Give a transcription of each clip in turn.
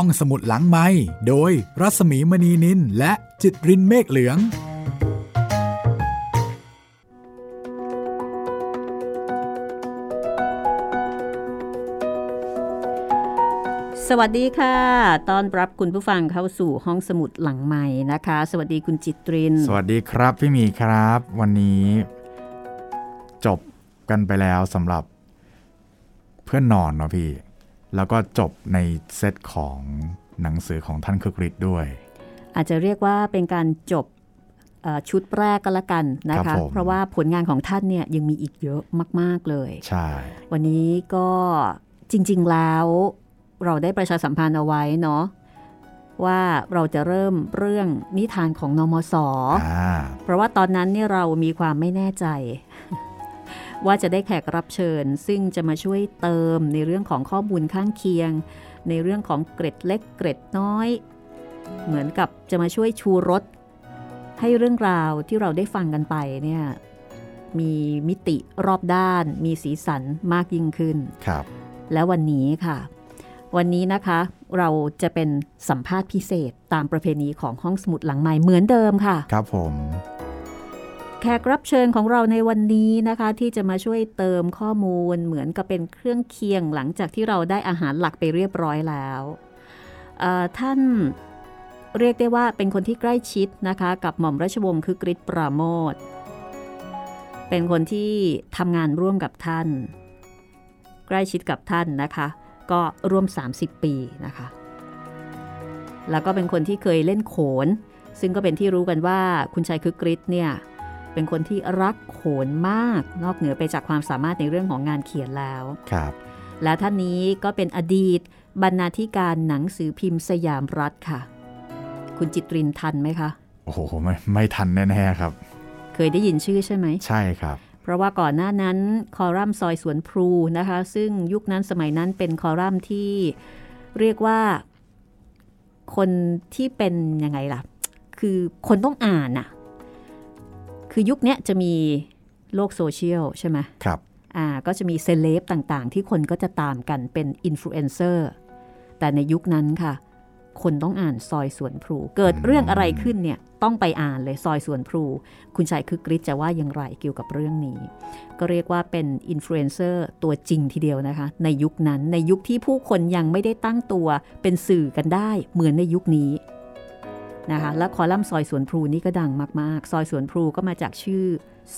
ห้องสมุดหลังไม้โดยรัสมีมณีนินและจิตรินเมฆเหลือง สวัสดีค่ะ ตอนรับคุณผู้ฟังเข้าสู่ห้องสมุดหลังใหม่นะคะ สวัสดีคุณจิตริน สวัสดีครับพี่หมีครับ วันนี้จบกันไปแล้วสำหรับเพื่อนนอนเนาะพี่ แล้วก็จบในเซตของหนังสือของท่านคึกฤทธิ์ด้วย อาจจะเรียกว่าเป็นการจบเอ่อชุดแรกก็แล้วกันนะครัคะบผมเพราะว่าผลงานของท่านเนี่ยยังมีอีกเยอะมาก ๆ เลย ใช่ วันนี้ก็จริง ๆ แล้วเราได้ประชาสัมพันธ์เอาไว้เนาะว่าเราจะเริ่มเรื่องนิทานของนมสอ่าเพราะว่าตอนนั้นเนี่ยเรามีความไม่แน่ใจ ว่าจะได้แขกรับเชิญ ซึ่งจะมาช่วยเติมในเรื่องของข้อมูลข้างเคียง ในเรื่องของเกร็ดเล็กเกร็ดน้อย เหมือนกับจะมาช่วยชูรสให้เรื่องราวที่เราได้ฟังกันไปเนี่ยมีมิติรอบด้าน มีสีสันมากยิ่งขึ้นครับ แล้ววันนี้ค่ะ วันนี้นะคะ เราจะเป็นสัมภาษณ์พิเศษตามประเพณีของห้องสมุดหลังใหม่เหมือนเดิมค่ะ ครับผมแขกรับเชิญของเราในวันนี้นะคะ ที่จะมาช่วยเติมข้อมูลเหมือนกับเป็นเครื่องเคียงหลังจากที่เราได้อาหารหลักไปเรียบร้อยแล้วท่านเรียกได้ว่าเป็นคนที่ใกล้ชิดนะคะ กับหม่อมราชวงศ์คือกริชปราโมทเป็นคนที่ทำงานร่วมกับท่าน ใกล้ชิดกับท่านนะคะ ก็ร่วม 30 ปีนะคะ แล้วก็เป็นคนที่เคยเล่นโขน ซึ่งก็เป็นที่รู้กันว่าคุณชายคือกริชเนี่ย เป็นคนที่รักโขนมาก นอกเหนือไปจากความสามารถในเรื่องของงานเขียนแล้วครับ และท่านนี้ก็เป็นอดีต บรรณาธิการหนังสือพิมพ์สยามรัฐค่ะ คุณจิตรินทันไหมคะ โอ้โหไม่ไม่ทันแน่ๆครับ เคยได้ยินชื่อใช่ไหม ใช่ครับเพราะว่าก่อนหน้านั้นคอลัมน์ซอยสวนพลูนะคะ ซึ่งยุคนั้นสมัยนั้นเป็นคอลัมน์ที่เรียกว่า คนที่เป็นยังไงล่ะ คือคนต้องอ่านน่ะ คือยุคเนี้ยจะมีโลกโซเชียลใช่ไหมครับอ่าก็จะมีเซเลบต่างๆ ที่คนก็จะตามกันเป็นอินฟลูเอนเซอร์แต่ในยุคนั้นค่ะ คนต้องอ่านซอยสวนพลู เกิดเรื่องอะไรขึ้นเนี่ยต้องไปอ่านเลยซอยสวนพลู คุณชายคึกฤทธิ์จะว่าอย่างไรเกี่ยวกับเรื่องนี้ ก็เรียกว่าเป็นอินฟลูเอนเซอร์ตัวจริงทีเดียวนะคะ ในยุคนั้นในยุคที่ผู้คนยังไม่ได้ตั้งตัวเป็นสื่อกันได้เหมือนในยุคนี้ นะคะและคอลัมน์ซอยสวนพลูนี่ก็ดังมากๆ ซอยสวนพลูก็มาจากชื่อ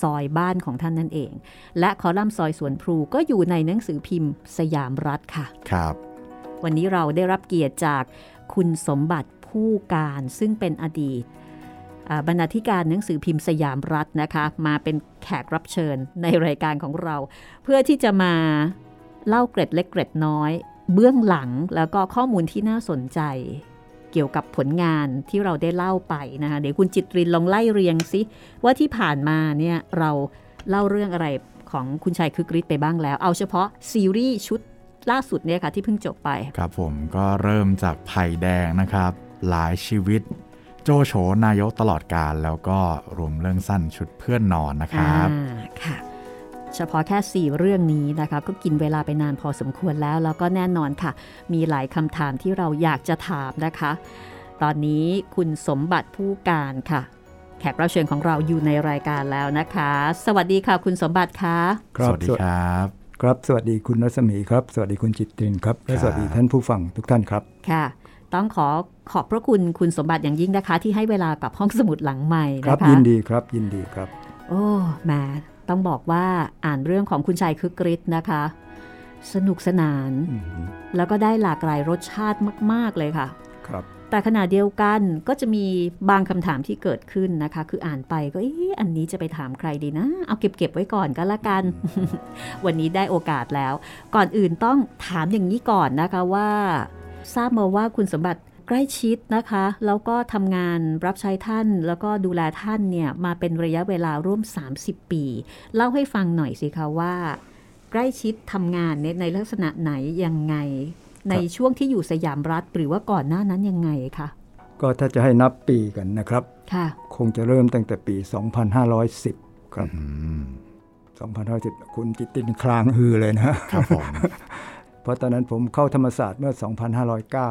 ซอยบ้านของท่านนั่นเอง และคอลัมน์ซอยสวนพลูก็อยู่ในหนังสือพิมพ์สยามรัฐค่ะครับ วันนี้เราได้รับเกียรติจากคุณสมบัติผู้การซึ่งเป็นอดีตอ่าบรรณาธิการหนังสือพิมพ์สยามรัฐนะคะ มาเป็นแขกรับเชิญในรายการของเรา เพื่อที่จะมาเล่าเกร็ดเล็กเกร็ดน้อย เบื้องหลังแล้วก็ข้อมูลที่น่าสนใจ เกี่ยวกับผลงานที่เราได้เล่าไปนะคะเดี๋ยวคุณจิตรินลองไล่เรียงซิว่าที่ผ่านมาเนี่ยเราเล่าเรื่องอะไรของคุณชายคึกฤทธิ์ไปบ้างแล้ว เอาเฉพาะซีรีส์ชุดล่าสุดเนี่ยค่ะที่เพิ่งจบไป ครับผมก็เริ่มจากไผ่แดงนะครับ หลายชีวิต โจโฉนายกตลอดการแล้วก็รวมเรื่องสั้นชุดเพื่อนนอนนะครับอ่าค่ะ เฉพาะแค่ 4 เรื่องนี้นะคะก็กินเวลาไปนานพอสมควรแล้ว แล้วก็แน่นอนค่ะ มีหลายคำถามที่เราอยากจะถามนะคะ ตอนนี้คุณสมบัติผู้การค่ะ แขกรับเชิญของเราอยู่ในรายการแล้วนะคะ สวัสดีค่ะ คุณสมบัติคะสวัสดีครับครับ สวัสดีคุณรัศมีครับ สวัสดีคุณจิตตินครับ และครับสวัสดีท่านผู้ฟังทุกท่านครับ ค่ะ ต้องขอขอบพระคุณคุณสมบัติอย่างยิ่งนะคะ ที่ให้เวลากับห้องสมุดหลังใหม่ครับนะคะยินดีครับยินดีครับ โอ้แหมา ต้องบอกว่าอ่านเรื่องของคุณชายคึกฤทธิ์นะคะ สนุกสนานอืมแล้วก็ได้หลากหลายรสชาติมาก ๆ เลยค่ะ ครับ แต่ขณะเดียวกันก็จะมีบางคำถามที่เกิดขึ้นนะคะ คืออ่านไปก็เอ๊ะอันนี้จะไปถามใครดีนะ เอาเก็บเก็บไว้ก่อนก็แล้วกัน วันนี้ได้โอกาสแล้ว ก่อนอื่นต้องถามอย่างนี้ก่อนนะคะว่า ทราบมาว่าคุณสมบัติ ใกล้ชิดนะคะ แล้วก็ทำงานรับใช้ท่าน แล้วก็ดูแลท่านเนี่ยมาเป็นระยะเวลาร่วม 30 ปี เล่าให้ฟังหน่อยสิคะว่า ใกล้ชิดทำงานเนี่ยในลักษณะไหนยังไง ในช่วงที่อยู่สยามรัฐ หรือว่าก่อนหน้านั้นยังไงคะก็ถ้าจะให้นับปีกันนะครับค่ะคงจะเริ่มตั้งแต่ปี 2510 ครับอืม2510 คุณจิตตินคลางฮือเลยนะครับผมเพราะตอนนั้นผมเข้าธรรมศาสตร์เมื่อ 2509ค่ะ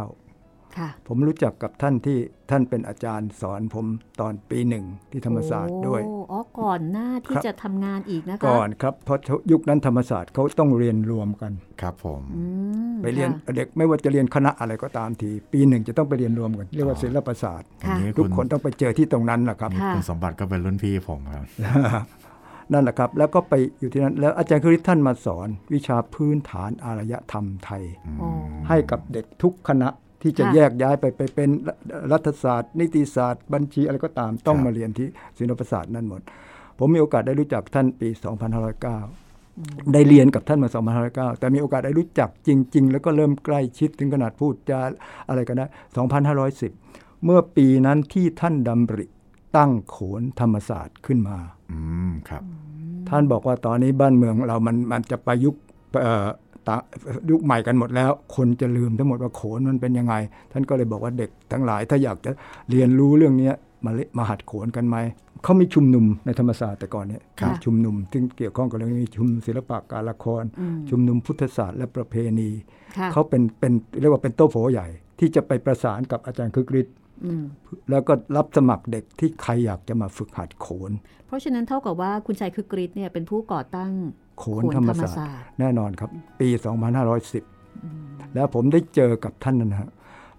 ผมรู้จักกับท่านที่ท่านเป็นอาจารย์สอนผมตอนปีหนึ่งที่ธรรมศาสตร์ด้วยโอ้อ๋อก่อนหน้าที่ครับจะทำงานอีกนะคะก่อนครับเพราะยุคนั้นธรรมศาสตร์เขาต้องเรียนรวมกันครับผมอืมไปเรียนค่ะเด็กไม่ว่าจะเรียนคณะอะไรก็ตามทีปีหนึ่งจะต้องไปเรียนรวมกันเรียกว่าศิลปศาสตร์ค่ะนี้ทุกคนต้องไปเจอที่ตรงนั้นแหละครับค่ะคุณสมบัติก็เป็นรุ่นพี่ผมครับนั่นแหละครับ แล้วก็ไปอยู่ที่นั้น แล้วอาจารย์คริสท่านมาสอน วิชาพื้นฐานอารยธรรมไทยอ๋อให้กับเด็กทุกคณะ ที่จะค่ะแยกย้ายไปไปเป็นรัฐศาสตร์ นิติศาสตร์ บัญชีอะไรก็ตามต้องครับมาเรียนที่ศิลปศาสตร์นั่นหมด ผมมีโอกาสได้รู้จักท่านปี 2509 ได้เรียนกับท่านมา 2509 แต่มีโอกาสได้รู้จักจริง ๆ แล้วก็เริ่มใกล้ชิดถึงขนาดพูดจาอะไรกันนะ2510 เมื่อปีนั้นที่ท่านดำริตั้งโขนธรรมศาสตร์ขึ้นมา อืมครับ ท่านบอกว่าตอนนี้บ้านเมืองเรามันมันจะไปยุคเอ่อตะ ยุคใหม่กันหมดแล้ว คนจะลืมทั้งหมดว่าโขนมันเป็นยังไง ท่านก็เลยบอกว่าเด็กทั้งหลาย ถ้าอยากจะเรียนรู้เรื่องเนี้ยมาเลมาหัดโขนกันไหมเขามีชุมนุมในธรรมศาสตร์แต่ก่อนเนี่ยค่ะชุมนุมซึ่งเกี่ยวข้องกับเรื่องนี้ชุมนุมศิลปะการละครอืมชุมนุมพุทธศาสตร์และประเพณีค่ะเขาเป็นเป็นเรียกว่าเป็นโต๊ะโผใหญ่ ที่จะไปประสานกับอาจารย์คึกฤทธิ์อืม แล้วก็รับสมัครเด็กที่ใครอยากจะมาฝึกหัดโขน เพราะฉะนั้นเท่ากับว่าคุณชัยคือกริชเนี่ยเป็นผู้ก่อตั้งโขนธรรมศาสตร์สตร์ แน่นอนครับ ปี 2510 แล้วผมได้เจอกับท่านนะฮะ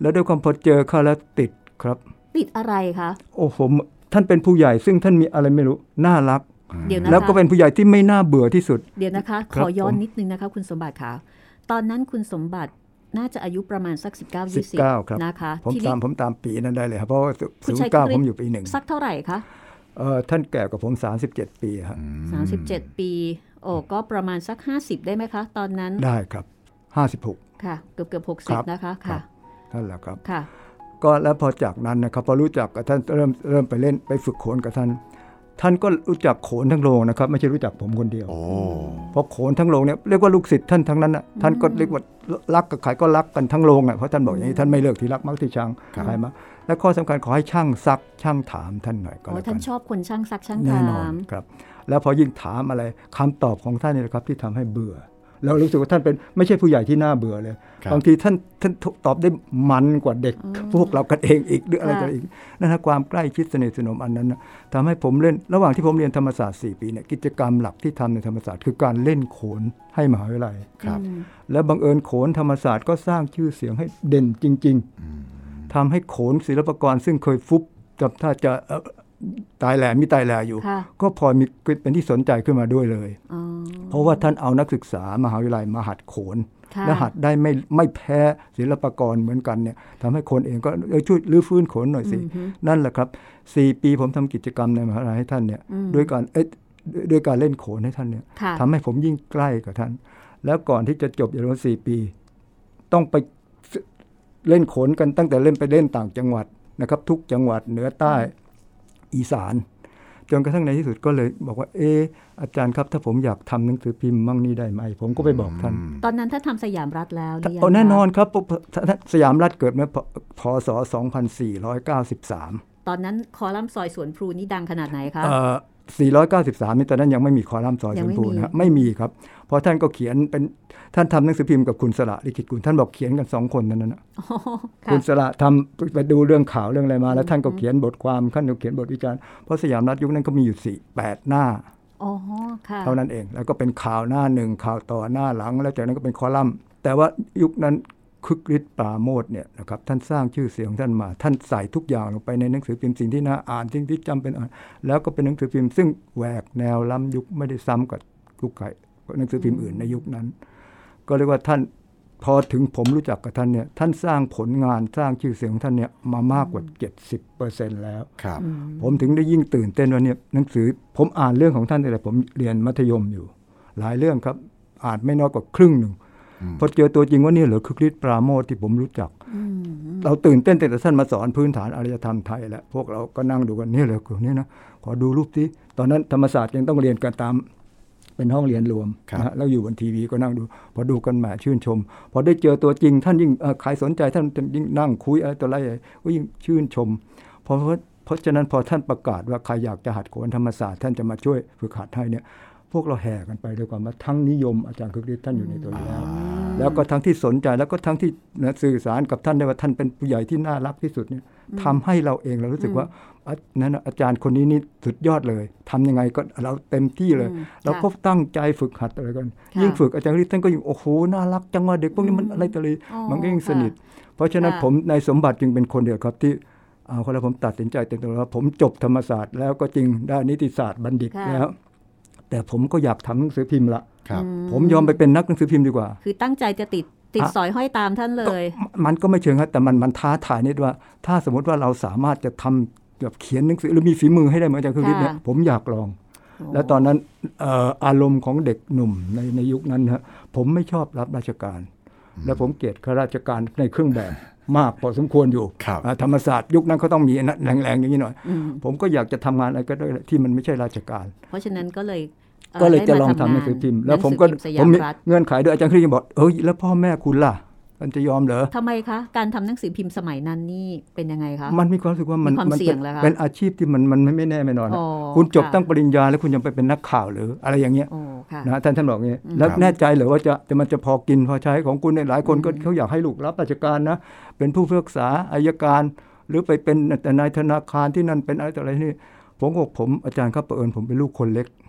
แล้วด้วยความพอเจอเข้าแล้วติดครับ ติดอะไรคะโอ้ผมท่านเป็นผู้ใหญ่ซึ่งท่านมีอะไรไม่รู้ น่ารักเดี๋ยวนะคะแล้วก็เป็นผู้ใหญ่ที่ไม่น่าเบื่อที่สุด เดี๋ยวนะคะคขรับอย้อนผมนิดนึงนะคะ คุณสมบัติค่ะตอนนั้นคุณสมบัติ น่าจะอายุประมาณสัก 19 19ครับ20นะคะผมทีตานี้มผมตามปีนั้นได้เลยครับเพราะว่าคุณศูนชัยย์เก้าคริสผมอยู่ปีหนึ่งสักเท่าไหร่คะเอ่อท่านแก่กว่าผม 37 ปีครับ37 ปี โอ้ก็ประมาณสัก 50 ได้ไหมคะ ตอนนั้นได้ครับ 56 ค่ะ เกือบเกือบครับ60นะคะครัค่ะบนั่นแหละครับค่ะ ก็แล้วพอจากนั้นนะครับพอรู้จักกับท่านเริ่มเริ่มไปเล่นไปฝึกโขนกับท่าน ท่านก็รู้จักโขนทั้งโรงนะครับ ไม่ใช่รู้จักผมคนเดียวโอ้เพราะโขนทั้งโรงเนี่ยเรียกว่าลูกศิษย์ท่านทั้งนั้นนะท่านก็เรียกว่ารักกับใครก็รักกันทั้งโรงอะเพราะท่านบอกอย่างนี้ท่านไม่เลิกที่รักมักที่ชังครับใครมาและข้อสำคัญขอให้ช่างซักช่างถามท่านหน่อยก็อ๋อแล้วกัท่านนชอบคนช่างซักช่างแน่ถานอนมครับ แล้วพอยิ่งถามอะไรคำตอบของท่านนี่แหละครับที่ทำให้เบื่อ เรารู้สึกว่าท่านเป็นไม่ใช่ผู้ใหญ่ที่น่าเบื่อเลยครับบางทีท่านท่านตอบได้มันกว่าเด็ก พวกเรากันเองอีกหรืออะไรกันอีกนั่นนะความใกล้ชิดสนิทสนมอันนั้นนะทำให้ผมเล่นระหว่างที่ผมเรียนธรรมศาสตร์4ปีเนี่ยกิจกรรมหลักที่ทำในธรรมศาสตร์คือการเล่นโขนให้มหาวิทยาลัยครับและบังเอิญโขนธรรมศาสตร์ก็สร้างชื่อเสียงให้เด่นจริง ๆทำให้โขนศิลปากรซึ่งเคยฟุบจับถ้าจะเอ่อ ตายแหล่มีตายแหล่อยู่ค่ะก็พอมีเป็นที่สนใจขึ้นมาด้วยเลยอ๋อเพราะว่าท่านเอานักศึกษามหาวิทยาลัยมาหัดโขนค่ะและหัดได้ไม่ไม่แพ้ศิลปากรเหมือนกันเนี่ยทำให้คนเองก็เออช่วยรื้อฟื้นโขนหน่อยสิ นั่นแหละครับสี่ปีผมทำกิจกรรมในมหาวิทยาลัยให้ท่านเนี่ยด้วยการเอ๊ะด้วยการเล่นโขนให้ท่านเนี่ยค่ะทำให้ผมยิ่งใกล้กับท่าน แล้วก่อนที่จะจบอย่างน้อยสี่ปี ต้องไปเล่นโขนกันตั้งแต่เล่นไปเล่นต่างจังหวัดนะครับ ทุกจังหวัดเหนือใต้ อีสานจนกระทั่งในที่สุดก็เลยบอกว่า เอออาจารย์ครับ ถ้าผมอยากทำหนังสือพิมพ์มั่งนี่ได้ไหม ผมก็ไปบอกท่าน ตอนนั้นท่านทำสยามรัฐแล้วหรือยังโอ้แน่นอนคะครับ สยามรัฐเกิดเมื่อพศ 2493 ตอนนั้นคอลัมน์ซอยสวนพลูนี่ดังขนาดไหนคะเอ่อ 493นี่ตอนนั้นยังไม่มีคอลัมน์ซอยยัชงมไม่พูมีนะฮะไม่มีครับ เพราะท่านก็เขียนเป็นท่านทำหนังสือพิมพ์กับคุณสละลิขิตกุลท่านบอกเขียนกันสองคนนั้นนะอ๋อค่ะคุณสละทำไปดูเรื่องข่าวเรื่องอะไรมา แล้วท่านก็เขียนบทความท่านก็เขียนบทวิจารณ์เพราะสยามรัฐยุคนั้นก็มีอยู่สี่แปดหน้าอ๋อค่ะเท่านั้นเองแล้วก็เป็นข่าวหน้าหนึ่งข่าวต่อหน้าหลัง แล้วจากนั้นก็เป็นคอลัมน์ แต่ว่ายุคนั้น คึกฤทธิ์ปราโมทเนี่ยนะครับท่านสร้างชื่อเสียงของท่านมา ท่านใส่ทุกอย่างลงไปในหนังสือพิมพ์สิ่งที่น่าอ่านสิ่งที่จำเป็นอ่านแล้วก็เป็นหนังสือพิมพ์ซึ่งแหวกแนวล้ำยุคไม่ได้ซ้ำกับยุคไก่หนังสือพิมพ์อื่นในยุคนั้น ก็เรียกว่าท่านพอถึงผมรู้จักกับท่านเนี่ยท่านสร้างผลงานสร้างชื่อเสียงของท่านเนี่ยมามากกว่า 70%แล้วครับผมถึงได้ยิ่งตื่นเต้นว่าเนี่ยหนังสือผมอ่านเรื่องของท่านตั้งแต่ผมเรียนมัธยมอยู่ หลายเรื่องครับอ่านไม่น้อยกว่าครึ่งหนึ่ง พอเจอตัวจริงว่านี่เหรอคือคริสปราโมทที่ผมรู้จัก เราตื่นเต้นแต่ท่านมาสอนพื้นฐานอารยธรรมไทยแล้วพวกเราก็นั่งดูกันนี่เหรอคือนี่นะขอดูรูปสิตอนนั้นธรรมศาสตร์ยังต้องเรียนกันตามเป็นห้องเรียนรวมครับนะฮะแล้วอยู่บนทีวีก็นั่งดู พอดูกันแหมชื่นชม พอได้เจอตัวจริง ท่านยิ่งเอ่อใครสนใจท่านยิ่งนั่งคุยอะไรตัวอะไรก็ยิ่งชื่นชมเพราะเพราะเพราะฉะนั้นพอท่านประกาศว่าใครอยากจะหัดโขนธรรมศาสตร์ท่านจะมาช่วยฝึกหัดให้เนี่ย พวกเราแห่กันไปด้วยความว่าทั้งนิยมอาจารย์คึกฤทธิ์ท่านอยู่ในตัวอยู่แล้วแล้วก็ทั้งที่สนใจแล้วก็ทั้งที่นะสื่อสารกับท่านได้ว่าท่านเป็นผู้ใหญ่ที่น่ารักที่สุดเนี่ยทำให้เราเองเรารู้สึกว่าอะนั้นอาจารย์คนนี้นี่สุดยอดเลยทำยังไงก็เราเต็มที่เลยอืมเราก็ตั้งใจฝึกหัดอะไรกันค่ะยิ่งฝึกอาจารย์ฤทธิ์ท่านก็ยิ่งโอ้โหน่ารักจังว่าเด็กพวกนี้มันอะไรต่ออะไรอ๋อมันก็ยิ่งสนิทค่เพราะฉะนั้นค่ะผมในสมบัติจึงเป็นคนเดียวครับที่เอาคนละผมตัดสินใจเต็มตัวว่าผมจบธรรมศาสตร์แล้วก็จริงด้านนิติศาสตร์บัณฑิตค่ะแล้ว แต่ผมก็อยากทำหนังสือพิมพ์ละครับผมยอมไปเป็นนักหนังสือพิมพ์ดีกว่า คือตั้งใจจะติดติดอะสอยห้อยตามท่านเลย มันก็ไม่เชิงครับแต่มันมันท้าทายนิดว่า ถ้าสมมติว่าเราสามารถจะทำแบบเขียนหนังสือหรือมีฝีมือให้ได้เหมือนอาจารย์คือฤทธิ์เนี่ยค่ะผมอยากลอง แล้วตอนนั้นเอ่ออารมณ์ของเด็กหนุ่มในในยุคนั้นฮะผมไม่ชอบรับราชการ และผมเกลียดข้าราชการในเครื่องแบบมากพอสมควรอยู่ครับอ่าธรรมศาสตร์ยุคนั้นเขาต้องมีอันนั้นแรงๆอย่างนี้หน่อยอืมผมก็อยากจะทำงานอะไรก็ได้ที่มันไม่ใช่ราชการ เพราะฉะนั้นก็เลยอ่อ ก็เลยได้จะมาลองทำหนังสือพิมพ์ แล้วผมก็หนังสือพิผมสมียามรัฐเงื่อนไขด้วยอาจารย์คริสบอกเอ้ยแล้วพ่อแม่คุณล่ะมันจะยอมเหรอทำไมคะ การทำหนังสือพิมพ์สมัยนั้นนี่เป็นยังไงคะ มันมีความรู้สึกว่ามันมีความมันเสี่เป็ยนงเหรอคะเป็นอาชีพที่มันมันไม่แน่ไม่นอนอะอ๋อคุณจบค่ะตั้งปริญญาแล้วคุณยังไปเป็นนักข่าวหรืออะไรอย่างเงี้ยโอ้ค่ะนะท่านท่านบอกอย่างงี้อืมแล้วครับแน่ใจเหรือว่าจะจะมันจะพอกินพอใช้ของคุณในยหลายคนก็เขาอยากให้ลูกรับราชการนะ เป็นผู้พิพากษาอายการ หรือไปเป็นแต่นายธนาคารที่นั่นเป็นอะไรต่ออะไรนี่ผมก็บอกผมอาจารย์ครับเผอิญผมเป็นลูกคนเล็กอ่า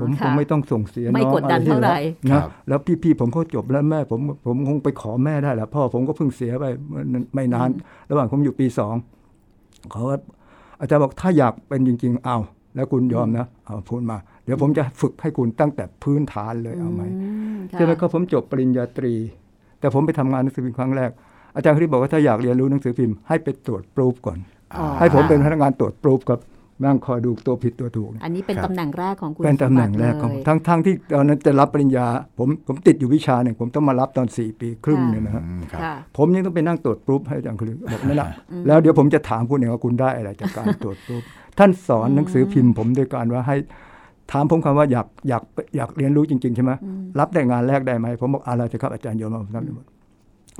ผมคค่ะงไม่ต้องส่งเสียไม่น้องกดดันอะที่เท่าไหร่แล้วนะแล้วพี่ๆผมเขาจบแล้วแม่ผมผมคงไปขอแม่ได้แหละพ่อผมก็เพิ่งเสียไปไม่นาน ระหว่างผมอยู่ปีสองเขาว่าอาจารย์บอกถ้าอยากเป็นจริง ๆ เอา แล้วคุณยอมนะเอาพูดมา เดี๋ยวผมจะฝึกให้คุณตั้งแต่พื้นฐานเลยเอาไหมอืค่ะใช่ไหมครับผมจบปริญญาตรี แต่ผมไปทำงานหนังสือพิมพ์ครั้งแรกอาจารย์คริสบอกว่าถ้าอยากเรียนรู้หนังสือพิมพ์ให้ไปตรวจปรูฟก่อนอ๋อให้ผมเป็นพค่ะนักงานตรวจปรูฟครับ นั่งคอยดูตัวผิดตัวถูก อันนี้เป็นครับตำแหน่งแรกของคุณเป็นตำแหน่งแรกของสมบัติเลยทั้งทั้งที่ตอนนั้นจะรับปริญญา ผมผมติดอยู่วิชาหนึ่งผมต้องมารับตอน 4 ปีครึ่งเนี่ยนะฮะอืมครับค่ะผมยังต้องไปนั่งตรวจปรูฟให้อาจารย์คริสบอกนั่นแหละแล้วเดี๋ยวผมจะถามคุณเองว่าคุณได้อะไรจากการตรวจปรูฟท่านสอนหนังสือพิมพ์ผมโดยการว่าให้ถามผมคำว่าอยากอยากอยากเรียนรู้จริง ๆ ใช่ไหมรับได้งานแรกได้ไหมผมบอกอะไรจะครับอาจารย์โยนมาผมทำได้หมด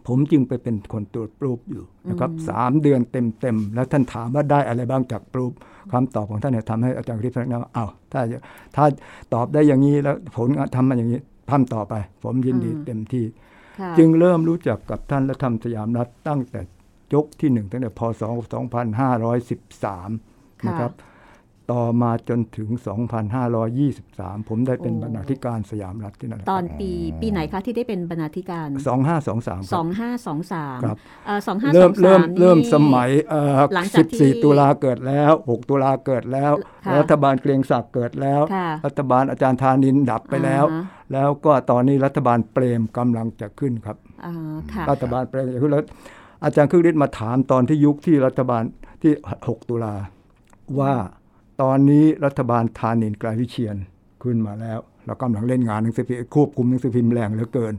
ผมจึงไปเป็นคนตรวจปรูฟอยู่นะครับสามเดือนเต็มๆแล้วท่านถามว่าได้อะไรบ้างจากปรูฟ คำตอบของท่านเนี่ยทำให้อาจารย์คริสพนักงานว่าอ้าวถ้าถ้าตอบได้อย่างนี้แล้วผลงานทำมาอย่างนี้ทำต่อไป ผมยินดีอืมเต็มที่ค่ะจึงเริ่มรู้จักกับท่านและทำสยามรัฐตั้งแต่ยกที่หนึ่งตั้งแต่พศ 2513 นะครับ ต่อมาจนถึง 2523 ผมได้เป็นโอ้บรรณาธิการสยามรัฐที่นั่นแหละตอนปีปีไหนคะที่ได้เป็นบรรณาธิการ 2523คสรัอบงห้าสองสามครับสองห้าสเริ่อมงสามเริ่มเริ่มสมัยเอ่อหลังจากที่14 ตุลาเกิดแล้ว 6 ตุลาเกิดแล้วค่ะรัฐบาลเกรียงศักดิ์เกิดแล้วค่ะรัฐบาลอาจารย์ธานินดับไปแล้วอ่าฮะแล้วก็ตอนนี้รัฐบาลเปรมกำลังจะขึ้นครับอ่าค่ะรัฐบาลแปลงอย่างนี้แล้วอาจารย์ครึ่งฤทธิ์มาถามตอนที่ยุคที่รัฐบาลที่ 6 ตุลาว่า ตอนนี้รัฐบาลธานินไกลวิเชียนขึ้นมาแล้วเรากำลังเล่นงานหนังสือพิมพ์ควบคุมหนังสือพิมพ์แรงเหลือเกิน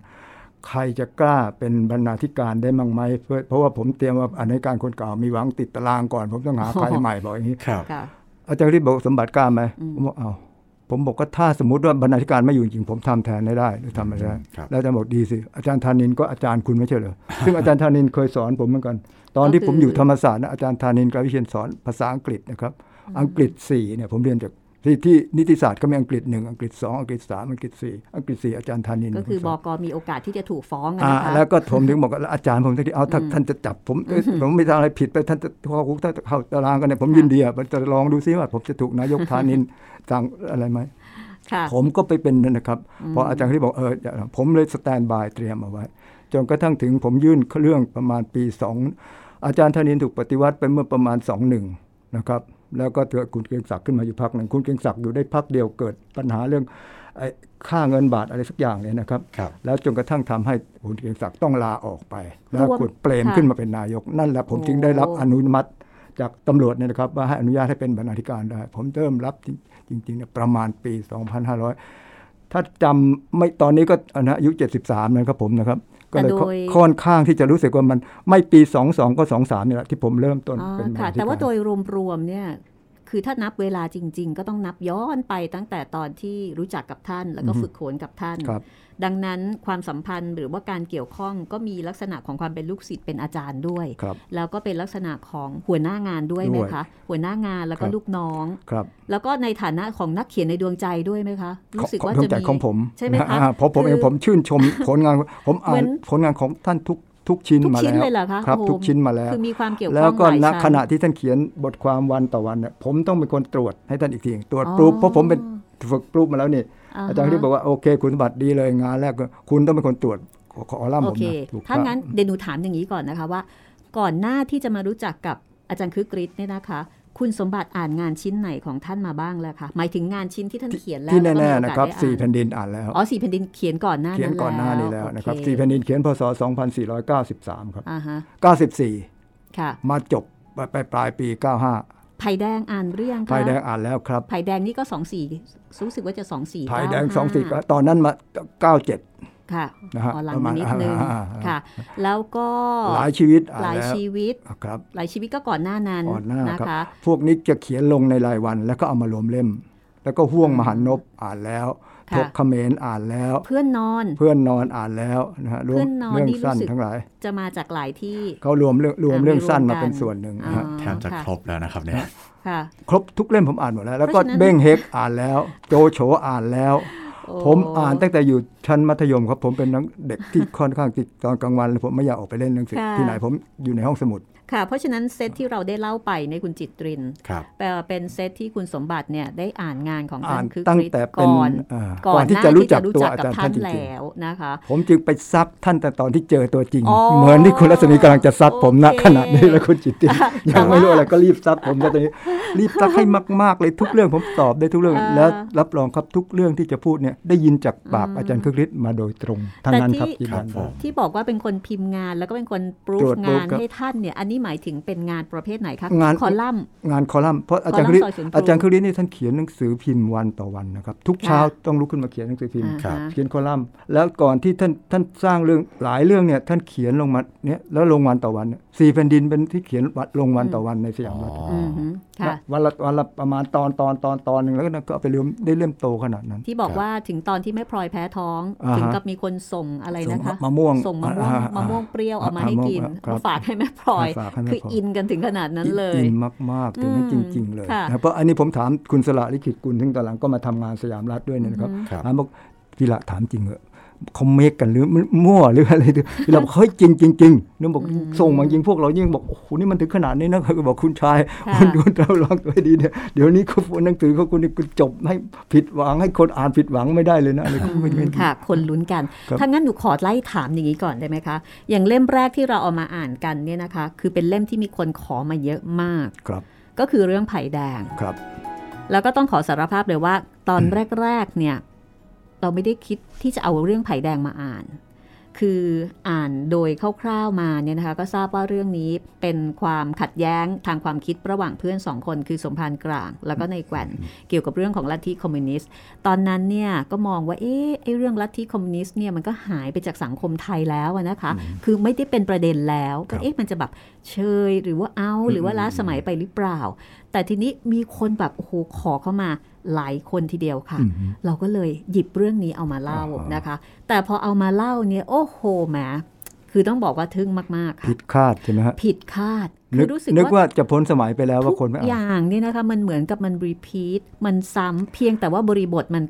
ใครจะกล้าเป็นบรรณาธิการได้มั่งไหมเพราะเพราะว่าผมเตรียมว่าอันในการคนเก่ามีหวังติดตารางก่อน ผมต้องหาใครใหม่บอกอย่างนี้ครับค่ะอาจารย์ฤทธิ์บอกสมบัติกล้าไหมผมบอกเอาผมบอกว่าถ้าสมมติว่าบรรณาธิการไม่อยู่จริงผมทำแทนได้ได้หรือทำไม่ได้ครับแล้วอาจารย์บอกดีสิอาจารย์ธานินก็อาจารย์คุณไม่ใช่เหรอซึ่งอาจารย์ธานินเคยสอนผมเหมือนกัน ตอนที่ผมอยู่ธรรมศาสตร์นะอาจารย์ธานินกวิเชียนสอนภาษาอังกฤษนะครับ อังกฤษสี่เนี่ยผมเรียนจากที่ที่นิติศาสตร์ก็มีอังกฤษหนึ่งอังกฤษสองอังกฤษสามอังกฤษสี่อังกฤษสี่อาจารย์ธานิน ก็คือเป็นนสบอนกมีโอกาสที่จะถูกฟ้องอะอ่านะคะแล้วก็ผมถึงบอกว่าอาจารย์ผมที่เอาถ้าท่านจะจับผมเอ้ยผมไม่ทำอะไรผิดไปท่านจะเข้าคุกถ้าเข้าตารางกันเนี่ยผมยินดีอะจะลองดูซิว่า ผมจะถูกนายกธานินสั่งอะไรไหมค่ะผมก็ไปเป็นนั่นนะครับเพออาจารย์ที่บอกเอออย่าผมเลยสแตนบายเตรียมเอาไว้จนกระทั่งถึงผมยื่นเรื่องประมาณปีสองอาจารย์ธนินถูกปฏิวัติไปเมื่อประมาณสองหนึ่งนะครับ แล้วก็เกิดคุณเกรียงศักดิ์ขึ้นมาอยู่พักหนึ่งคุณเกรียงศักดิ์อยู่ได้พักเดียวเกิดปัญหาเรื่องไอ้ค่าเงินบาทอะไรสักอย่างเนี่ยนะครับครับแล้วจนกระทั่งทำให้คุณเกรียงศักดิ์ต้องลาออกไป แล้วรวมคุณเปรมค่ะขึ้นมาเป็นนายก นั่นแหละผมจึงได้รับโอ้อนุมัติจากตำรวจเนี่ยนะครับว่าให้อนุญาตให้เป็นบรรณาธิการได้ ผมเริ่มรับจริงๆเนี่ยประมาณปี 2500 ถ้าจำไม่ตอนนี้ก็นะอายุ 73 นะครับผมนะครับ ก็เลยแต่โดยค่อนข้างที่จะรู้สึกว่ามันไม่ปี 22 ก็ 23นี่แหละที่ผมเริ่มต้นอ๋อเป็นบรรค่ะณาธิแต่ว่าโดการยรวมๆเนี่ยคือถ้านับเวลาจริง ๆ ก็ต้องนับย้อนไปตั้งแต่ตอนที่รู้จักกับท่าน แล้วก็ฝึกโขนกับท่านครับ ดังนั้นความสัมพันธ์หรือว่าการเกี่ยวข้องก็มีลักษณะของความเป็นลูกศิษย์เป็นอาจารย์ด้วยครับแล้วก็เป็นลักษณะของหัวหน้างานด้วยไหมด้วยคะ หัวหน้างานแล้วก็ครับลูกน้องครับแล้วก็ในฐานะของนักเขียนในดวงใจด้วยไหมคะ รู้สึกว่าของจะใจมีของผมใช่ไหมคะอ่าเพราะผมเองคือผมชื่นชมผลงานผมอ่าเหมืนอนผลงานของท่านทุกทุกชิ้นทุกมาชิ้นแล้วเลยเหรอคะครับโอ้โหทุกชิ้นมาแล้วคือมีความเกี่ยวข้องแล้วก็หลายณชั้นขณะที่ท่านเขียนบทความวันต่อวันเนี่ยผมต้องเป็นคนตรวจให้ท่านอีกทีตรวจอ๋อปรูฟเพราะผมเป็นฝึกปรูฟมาแล้วนี่ฮะ อาจารย์ที่บอกว่าโอเค คุณสมบัติดีเลยงานแรกก็คุณต้องเป็นคนตรวจขอขอล่ามโอผมเคนะถูกถ้าครับงั้นเดี๋ยวหนูถามอย่างนี้ก่อนนะคะว่า ก่อนหน้าที่จะมารู้จักกับอาจารย์คึกฤทธิ์เนี่ยนะคะ คุณสมบัติอ่านงานชิ้นไหนของท่านมาบ้างแล้วคะหมายถึงงานชิ้นที่ท่านเขียนแล้วที่ล้วก็มีแน่โอกาสๆนะครับได้อ่าสี่แผ่นดินอ่านแล้วอ๋อสี่แผ่นดินเขียนก่อนหน้าเขียนนั้นก่อนหน้านี้แล้วนะครับโอเสี่แผ่นดินเขียนพศ 2493 ครับอ่าฮะ94ค่ะมาจบไปปลายปี 95 ไผ่แดงอ่านหรือยังคะภายแดงอ่านแล้วครับไผ่แดงนี่ก็สองสี่รู้สึกว่าจะสองสี่ภายแดงเก้าห้า24ก็ตอนนั้นมา97ค่ะนะฮะอ๋อหลังประมามาณนิดนึงอ่าอ่าอ่าค่ะ แล้วก็หลายชีวิตอ่านหลายแล้วชีวิตครับหลายชีวิตก็ก่อนหน้านั้นก่อนหน้านะครับคะพวกนี้จะเขียนลงในรายวัน แล้วก็เอามารวมเล่ม แล้วก็ห่วงมหันนบอ่านแล้ว ค่ะทกเขมรอ่านแล้ว เพื่อนนอนเพื่อนนอนอ่านแล้วนะฮะรวเพื่มอนนอนเรื่องนี่รู้สั้นสึกทั้งหลาย จะมาจากหลายที่เขารวมเรื่องรวมอ่าเรื่องสั้นรวมมากันเป็นส่วนหนึ่งนะฮะอ๋อแทบจะค่ะครบแล้วนะครับเนี่ยค่ะครบทุกเล่มผมอ่านหมดแล้ว แล้วก็เพราะฉะนั้นเบ้งเฮกอ่านแล้ว โจโฉอ่านแล้วโอ้ผมอ่านตั้งแต่อยู่ชั้นมัธยมครับผมเป็นนักเด็กที่ค่อนข้างติดตอนกลางวันเลยผมไม่อยากออกไปเล่นหนังสือค่ะที่ไหนผมอยู่ในห้องสมุด ค่ะ เพราะฉะนั้นเซตที่เราได้เล่าไปในคุณจิตรินครับแปลว่าเป็นเซตที่คุณสมบัติเนี่ยได้อ่านงานของอ่าท่านนคือตั้งคริสแต่เป็นก่อนเอ่อก่ก่ออนนหที่น้าจะรู้ที่จัจะกรู้ตัวจักอากับจารย์ท่าท่านนจริงแล้วนะคะๆผมจึงไปซักท่านแต่ตอนที่เจอตัวจริงอ๋อเหมือนที่คุณรัศมีกำลังจะซักผมณโอเคขณะนี้แล้วคุณจิตตินแต่ยังไม่รู้ว่าอะไรก็รีบซักผมซะตอนนี้รีบซักให้มาก ๆ เลยทุกเรื่องผมตอบได้ทุกเรื่องอ่าแล้วรับรองครับทุกเรื่องที่จะพูดเนี่ยได้ยินจากปากอาจารย์คึกฤทธิ์มาโดยตรงทั้งนั้นครับแต่ที่ยืนยันครับผมที่บอกว่าเป็นคนพิมพ์งานแล้วก็เป็นคนปรูตรฟวจงานครับให้ท่านเนี่ยอันนี้หมายถึงเป็นงานประเภทไหนคะงานคอลัมน์งานคอลัมน์เพราะอาจารย์คอคึลักมน์ฤทธิ์ซอยศูนย์อาจารย์ครูคึกฤทธิ์นี่ท่านเขียนหนังสือพิมพ์วันต่อวันนะครับ ทุกเช้าค่ะต้องลุกขึ้นมาเขียนหนังสือพิมพ์ครับอ่าฮะเขียนคอลัมน์ แล้วก่อนที่ท่านท่านสร้างเรื่องหลายเรื่องเนี่ยท่านเขียนลงมาเนี่ยแล้วลงวันต่อวันเนี่ยสี่แผ่นดินเป็นที่เขียนลงวันต่อวันในสยามรัฐอืมฮึค่ะวันละวันละประมาณตอนตอนตอนตอนหนึ่งแล้วก็เอาไปเรื่มได้เล่มโตขนาดนั้น ที่บอกครับว่าถึงตอนที่แม่พลอยแพ้ท้องอ่าฮะถึงกับมีคนส่งอะไรนะคะส่งมะม่วงส่งมะม่วงอ่าอ่ามมะม่วงเปรี้ยวเอามาให้กินครับมาฝากให้แม่พลอยมาฝากให้แม่คือพลอยอินกันถึงขนาดนั้นเลยอินมาก ๆ ถึงนั้นอืจมริง ๆ เลยค่ะนะเพราะอันนี้ผมถามคุณสละลิขิตกุลซึ่งตอนหลังก็มาทำงานสยามรัฐด้วยเนี่ยนะครับครับถามบอกพี่ละถามจริงเหรอ เขาเมคกันหรือมั่วหรืออะไรพี่ละบอกเฮ้ยจริงจริงจริงนึกบอกส่งมายิงพวกเรายิ่งบอกโอ้โหนี่มันถึงขนาดนี้นะเขาก็บอกคุณชายค่ะคุณดูเราลองตัวให้ดีเนี่ยเดี๋ยวนี้เขาหนังสือเขาคุณนี่คุณจบให้ผิดหวังให้คนอ่านผิดหวังไม่ได้เลยนะอะไรก็ไม่ไม่ค่ะ คนลุ้นกันครับถ้างั้นหนูขอไล่ถามอย่างนี้ก่อนได้ไหมคะ อย่างเล่มแรกที่เราเอามาอ่านกันเนี่ยนะคะ คือเป็นเล่มที่มีคนขอมาเยอะมากครับ ก็คือเรื่องไผ่แดงครับ แล้วก็ต้องขอสารภาพเลยว่า ตอนแรกๆเนี่ย เราไม่ได้คิดที่จะเอาเรื่องไผ่แดงมาอ่าน คืออ่านโดยคร่าวๆมาเนี่ยนะคะ ก็ทราบว่าเรื่องนี้เป็นความขัดแย้งทางความคิดระหว่างเพื่อนสองคน คือสมพานกลาง แล้วก็ในแกว่นเกี่ยวกับเรื่องของลัทธิคอมมิวนิสต์ ตอนนั้นเนี่ยก็มองว่าเอ๊ะไอ้เรื่องลัทธิคอมมิวนิสต์เนี่ยมันก็หายไปจากสังคมไทยแล้วอะนะคะ คือไม่ได้เป็นประเด็นแล้วครัก็บเอ๊ะมันจะแบบเชยหรือว่าเอาหรือว่าล้าสมัยไปหรือเปล่า แต่ทีนี้มีคนแบบโอ้โหขอเข้ามาหลายคนทีเดียวค่ะอืมเราก็เลยหยิบเรื่องนี้เอามาเล่าอ๋อนะคะ แต่พอเอามาเล่าเนี่ยโอ้โหแหมคือต้องบอกว่าทึ่งมากๆผิค่ะดคาดใช่ไหมฮะผิดคาดนึคืกอรู้สึกนึกว่าว่าจะพ้นสมัยไปแล้วทุว่ากคนไม่ออ่านย่างเนี่ยนะคะมันเหมือนกับมันรีพีทมันซ้ำเพียงแต่ว่าบริบทมัน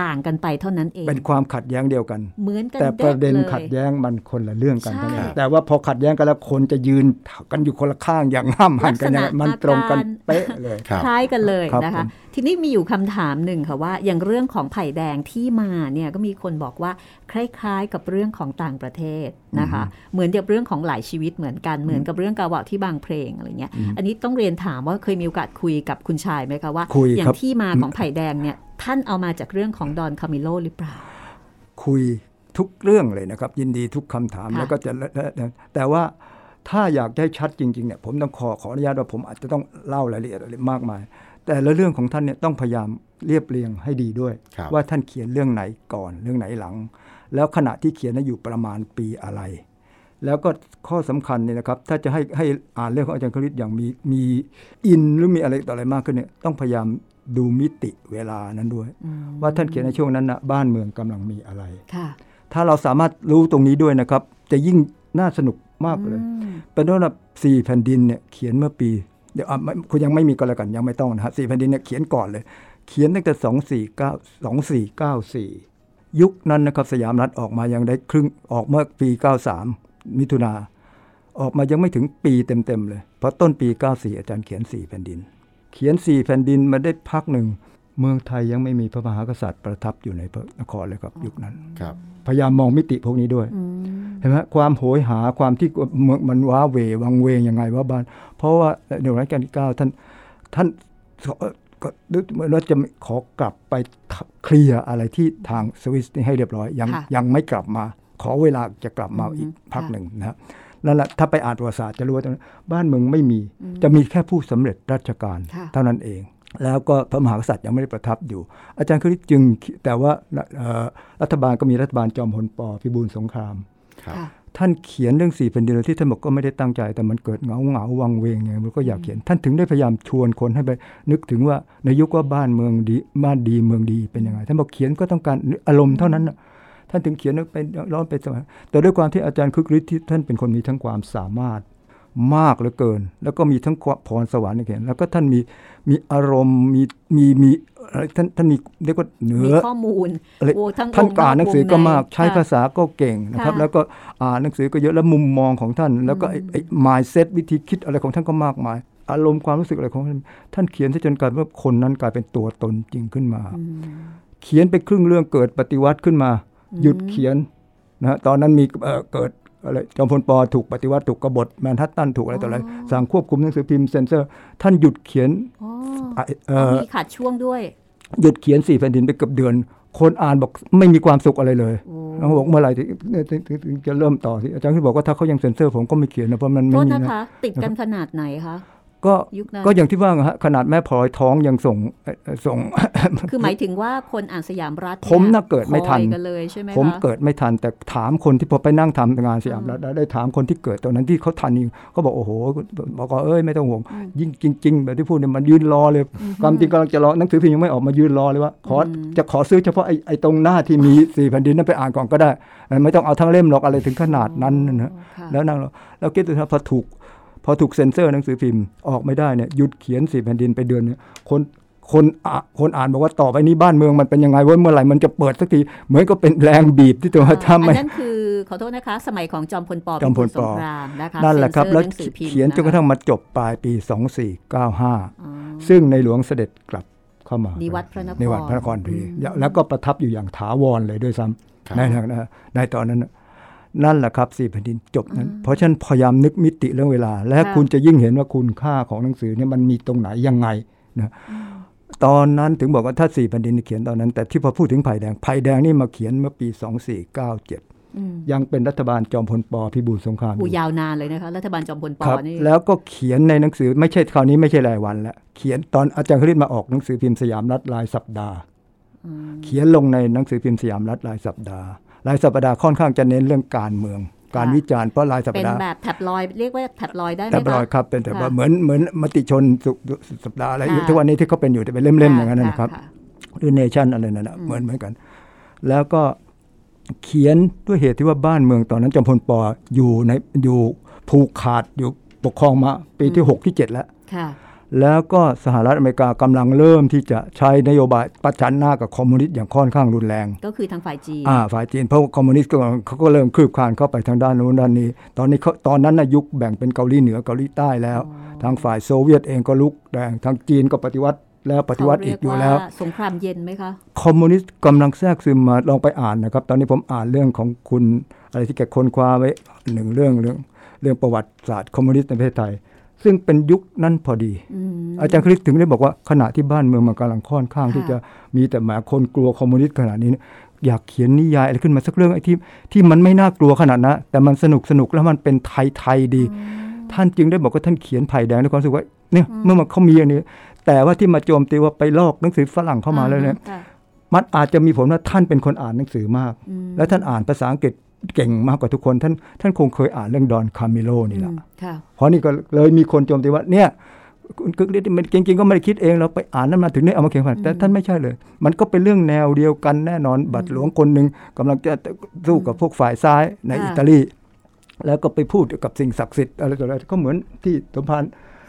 ต่างกันไปเท่านั้นเอง เป็นความขัดแย้งเดียวกัน เหมือนกันแต่ประเด็นลยขัดแย้งมันคนละเรื่องกันใช่เท่านั้นแต่ว่าพอขัดแย้งกันแล้วคนจะยืนกันอยู่คนละข้างอย่างห้ามหันกันอย่างลักษณะมันตรงกันอาการเป๊ะเลยครับคล้ายกันเลยครับนะคะผมทีนี้มีอยู่คำถามหนึ่งค่ะว่า อย่างเรื่องของไผ่แดงที่มาเนี่ยก็มีคนบอกว่าคล้ายๆกับเรื่องของต่างประเทศนะคะ เหมือนกับเรื่องของหลายชีวิตเหมือนกันเหมือนกับเรื่องกาวะที่บางเพลงอะไรเงี้ย อันนี้ต้องเรียนถามว่าเคยมีโอกาสคุยกับคุณชายไหมคะว่าคุยอย่าครังบที่มาของไผ่แดงเนี่ย ท่านเอามาจากเรื่องของดอนคามิโลหรือเปล่า คุยทุกเรื่องเลยนะครับ ยินดีทุกคำถามค่ะแล้วก็จะแต่ว่าถ้าอยากได้ชัดจริงๆเนี่ยผมต้องขอขออนุญาตว่าผมอาจจะต้องเล่ารายละเอียดอะไรมากมาย แต่ละเรื่องของท่านเนี่ยต้องพยายามเรียบเรียงให้ดีด้วยครับว่าท่านเขียนเรื่องไหนก่อนเรื่องไหนหลัง แล้วขณะที่เขียนนั้นอยู่ประมาณปีอะไร แล้วก็ข้อสำคัญเนี่ยนะครับ ถ้าจะให้ให้อ่านเรื่องของอาจารย์คริสอย่างมีมีอินหรือมีอะไรต่ออะไรมากขึ้นเนี่ยต้องพยายาม ดูมิติเวลานั้นด้วยอืมว่าท่านเขียนในช่วงนั้นนะบ้านเมืองกำลังมีอะไรค่ะถ้าเราสามารถรู้ตรงนี้ด้วยนะครับ จะยิ่งน่าสนุกมากเลยอืมเป็นต้นแบบสี่แผ่นดินเนี่ยเขียนเมื่อปี เดี๋ยวอะไม่คุณยังไม่มีก็แล้วกันยังไม่ต้องนะฮะสี่แผ่นดินเนี่ยเขียนก่อนเลย เขียนตั้งแต่สองสี่เก้าสองสี่เก้าสี่ยุคนั้นนะครับสยามรัฐออกมายังได้ครึ่งออกเมื่อปีเก้าสามมิถุนาออกมายังไม่ถึงปีเต็มๆเลย เพราะต้นปีเก้าสี่อาจารย์เขียนสี่แผ่นดิน เขียนสี่แผ่นดินมาได้พักหนึ่ง เมืองไทยยังไม่มีพระมหากษัตริย์ประทับอยู่ในพระนครเลยครับยุคนั้นครับพยายามมองมิติพวกนี้ด้วยอืมเห็นไหมความโหยหาความที่เมืองมันว้าเหววังเวงยังไงว่าบ้าน เพราะว่าในรัชกาลที่เก้าท่านท่านเอ่อก็ดูเหมือนว่าจะขอกลับไปเคลียร์อะไรที่ทางสวิสนี่ให้เรียบร้อย ยังค่ะยังไม่กลับมา ขอเวลาจะกลับมาอืมอีกพักค่ะหนึ่งนะครับ นั่นแหละถ้าไปอ่านประวัติศาสตร์จะรู้ว่าตรงนั้นบ้านเมืองไม่มี จะมีแค่ผู้สำเร็จราชการค่ะเท่านั้นเอง แล้วก็พระมหากษัตริย์ยังไม่ได้ประทับอยู่ อาจารย์คริสจึงแต่ว่าเอ่อรัฐบาลก็มีรัฐบาลจอมพลปพิบูลสงครามครับค่ะท่านเขียนเรื่องสี่แผ่นดินโดยที่ท่านบอกก็ไม่ได้ตั้งใจ แต่มันเกิดเหงาเหงาวังเวงไงมันก็อยากเขียน ท่านถึงได้พยายามชวนคนให้ไปนึกถึงว่าในยุคว่าบ้านเมืองดีบ้านดีเมืองดีเป็นยังไงท่านบอกเขียนก็ต้องการอารมณ์เท่านั้นน่ะ ท่านถึงเขียนไปร้อนไปสมัยแต่ด้วยความที่อาจารย์คึกฤทธิ์ที่ท่านเป็นคนมีทั้งความสามารถมากเหลือเกิน แล้วก็มีทั้งความพรสวรรค์ในเขียนแล้วก็ท่านมีมีอารมณ์มีมีมีอะไรท่านท่านมีเรียกว่าเหนืมีอข้อมูลอะไรโอ้ทั้งท่านวงก็อ่านหนังสือก็มากวงในใช้ค่ะภาษาก็เก่งนะครับค่ะแล้วก็อ่านหนังสือก็เยอะแล้วมุมมองของท่าน แล้วก็ไอ้ไอ้ mindset วิธีคิดอะไรของท่านก็มากมาย อารมณ์ความรู้สึกอะไรของท่านท่านเขียนซะจนกลายเป็นว่าคนนั้นกลายเป็นตัวตนจริงขึ้นมาอืมเขียนไปครึ่งเรื่องเกิดปฏิวัติขึ้นมา หยุดเขียนนะฮะตอนนั้นมีเอ่อเกิดอะไรจอมพลปถูกปฏิวัติถูกกบฏแมนฮัตตันถูกอะไรต่ออะไรสั่งควบคุมหนังสือพิมพ์เซนเซอร์ ท่านหยุดเขียนอ๋อไอ้เอ่อมีขาดช่วงด้วย หยุดเขียนสี่แผ่นดินไปเกือบเดือน คนอ่านบอกไม่มีความสุขอะไรเลยแล้วบอกเมื่อไหร่ถึงถึงถึงถึงจะเริ่มต่อที่อาจารย์ที่บอกว่าถ้าเขายังเซ็นเซอร์ผมก็ไม่เขียนนะเพราะมันโทไม่ษมีนะนะคะ ติดกันขนาดไหนคะ ก็ยุคนั้นก็อย่างที่ว่าฮะขนาดแม่พลอยท้องยังส่งเอ่อเอ่อส่ง คือหมายถึงว่าคนอ่านสยามรัฐผมน่ะเกิดไม่ทันคอยกันเลยใช่ไหมคะผมเกิดไม่ทันแต่ถามคนที่พอไปนั่งทำงานสยามรัฐแล้วได้ถามคนที่เกิดตอนนั้นที่เขาทันจริงก็บอกโอ้โหบอกว่าเอ้ยไม่ต้องห่วง ยิ่งจริง ๆ แบบที่พูดเนี่ยมันยืนรอเลยความจริงกำลังจะรอหนังสือพิมพ์ยังไม่ออกมายืนรอเลยว่าขอจะขอซื้อเฉพาะไอ้ไอ้ตรงหน้าที่มีสี่แผ่นดินนั้นไปอ่านก่อนก็ได้เออไม่ต้องเอาทั้งเล่มหรอกอะไรถึงขนาดนั้นนะค่ะแล้วนั่งรอแล้วคิดดูนะพอถูก พอถูกเซ็นเซอร์หนังสือพิมพ์ออกไม่ได้เนี่ยหยุดเขียนสี่แผ่นดินไปเดือนเนี่ยคนคนอะคนอ่านบอกว่าต่อไปนี้บ้านเมืองมันเป็นยังไงเว้ยเมื่อไหร่มันจะเปิดสักทีเหมือนก็เป็นแรงบีบที่ตัวอ่าทำอัไม่นนั้นคือขอโทษนะคะ สมัยของจอมพลปจอมพลปพิบูลสงครามนะคะนั่นแหละครับเซ็แล้วนเซอหนังสือพิมพ์เขียนจนกระทั่งมาจบปลายปี 2495 ซึ่งในหลวงเสด็จกลับเข้ามานิวัตรพระนครนิวัตรพระนครพรีแล้วก็ประทับอยู่อย่างถาวรเลยด้วยซ้ครับำในทางนะในตอนนั้น น่ะนั่นแหละครับสี่แผ่นดินจบนั้น เพราะฉะนั้นพยายามนึกมิติเรื่องเวลา และคุณจะยิ่งเห็นว่าคุณค่าของหนังสือเนี่ยมันมีตรงไหนยังไงนะตอนนั้นถึงบอกว่าถ้าสี่แผ่นดินเขียนตอนนั้น แต่ที่พอพูดถึงไผ่แดงไผ่แดงนี่มาเขียนเมื่อปี 2497อืมยังเป็นรัฐบาลจอมพลปพิบูลสงครามออูยู่ยาวนานเลยนะคะรัฐบาลจอมพลปครับนี่แล้วก็เขียนในหนังสือไม่ใช่คราวนี้ไม่ใช่รายวันแล้วเขียนตอนอาจารย์คริสมาออกหนังสือพิมพ์สยามรัฐรายสัปดาห์ เขียนลงในหนังสือพิมพ์สยามรัฐรายสัปดาห์ รายสัปดาห์ค่อนข้างจะเน้นเรื่องการเมือง การวิจารณ์เพราะรายสัปเป็นดาห์แบบแท็บลอยด์เรียกว่าแท็บลอยด์ได้ไหมแต่คะรอยครับเป็นแต่ว่าค่ะเหมือนเหมือนมติชนสุสุสัปดาห์อะไรค่ะทุกวันนี้ที่เขาเป็นอยู่จะเป็นเล่มๆอย่างนั้นนะครับค่ะหรือเนชั่นอะไรนั่นนะเหมือนเหมือนกัน แล้วก็เขียนด้วยเหตุที่ว่าบ้านเมืองตอนนั้นจอมพลปอยู่ในอยู่ผูกขาดอยู่ปกครองมาปีที่ 6 ที่ 7 แล้วค่ะ แล้วก็สหรัฐอเมริกากำลังเริ่มที่จะใช้นโยบายประจันหน้ากับคอมมิวนิสต์อย่างค่อนข้างรุนแรง ก็คือทางฝ่ายจีนอ่าฝ่ายจีนเพราะคอมมิวนิสต์ก็เขาก็เริ่มคืบคลานเข้าไปทางด้านนู้นด้านนี้ ตอนนี้เขาตอนนั้นนะยุคแบ่งเป็นเกาหลีเหนือเกาหลีใต้แล้ว ทางฝ่ายโซเวียตเองก็ลุกแดงทางจีนก็ปฏิวัติแล้วปฏิวัติอีกอยู่แล้วเขาเรีกาสงครามเย็นไหมคะคอมมิวนิสต์กำลังแทรกซึมมาลองไปอ่านนะครับ ตอนนี้ผมอ่านเรื่องของคุณอะไรที่แกค้นคว้าไว้หนึ่งเรื่องเรื่องเรื่องประวัติศาสตร์คอมมิวนิสต์ในประเทศไทย ซึ่งเป็นยุคนั้นพอดี อาจารย์คึกฤทธิ์ถึงได้บอกว่าขณะที่บ้านเมืองมันกำลังค่อนข้างค่ะที่จะมีแต่แหมคนกลัวคอมมิวนิสต์ขนาดนี้เนี่ยอยากเขียนนิยายอะไรขึ้นมาสักเรื่องไอ้ที่ที่มันไม่น่ากลัวขนาดนั้นแต่มันสนุกสนุกแล้วมันเป็นไทยไทยๆดี ท่านจึงได้บอกว่าท่านเขียนไผ่แดงด้วยความรู้สึกว่าเนี่ยเมื่อมันเขามีอันนี้ แต่ว่าที่มาโจมตีว่าไปลอกหนังสือฝรั่งเข้ามาแล้วเนี่ยค่ะมันอาจจะมีผลว่าท่านเป็นคนอ่านหนังสือมาก และท่านอ่านภาษาอังกฤษ เก่งมากกว่าทุกคน ท่านท่านคงเคยอ่านเรื่องดอนคามิโลนี่แหละอืมค่ะเพราะนี่ก็เลยมีคนโจมตีว่าเนี่ยคุณกึกฤทธิ์มันจริงๆก็ไม่ได้คิดเองเราไปอ่านนั้นมาถึงได้เอามาเขียนผ่านแต่ท่านไม่ใช่เลย มันก็เป็นเรื่องแนวเดียวกันแน่นอนบัตรหลวงคนหนึ่งกำลังจะสู้กับพวกฝ่ายซ้ายในค่ะอิตาลี แล้วก็ไปพูดกับสิ่งศักดิ์สิทธิ์อะไรต่ออะไรก็เหมือนที่สมภาร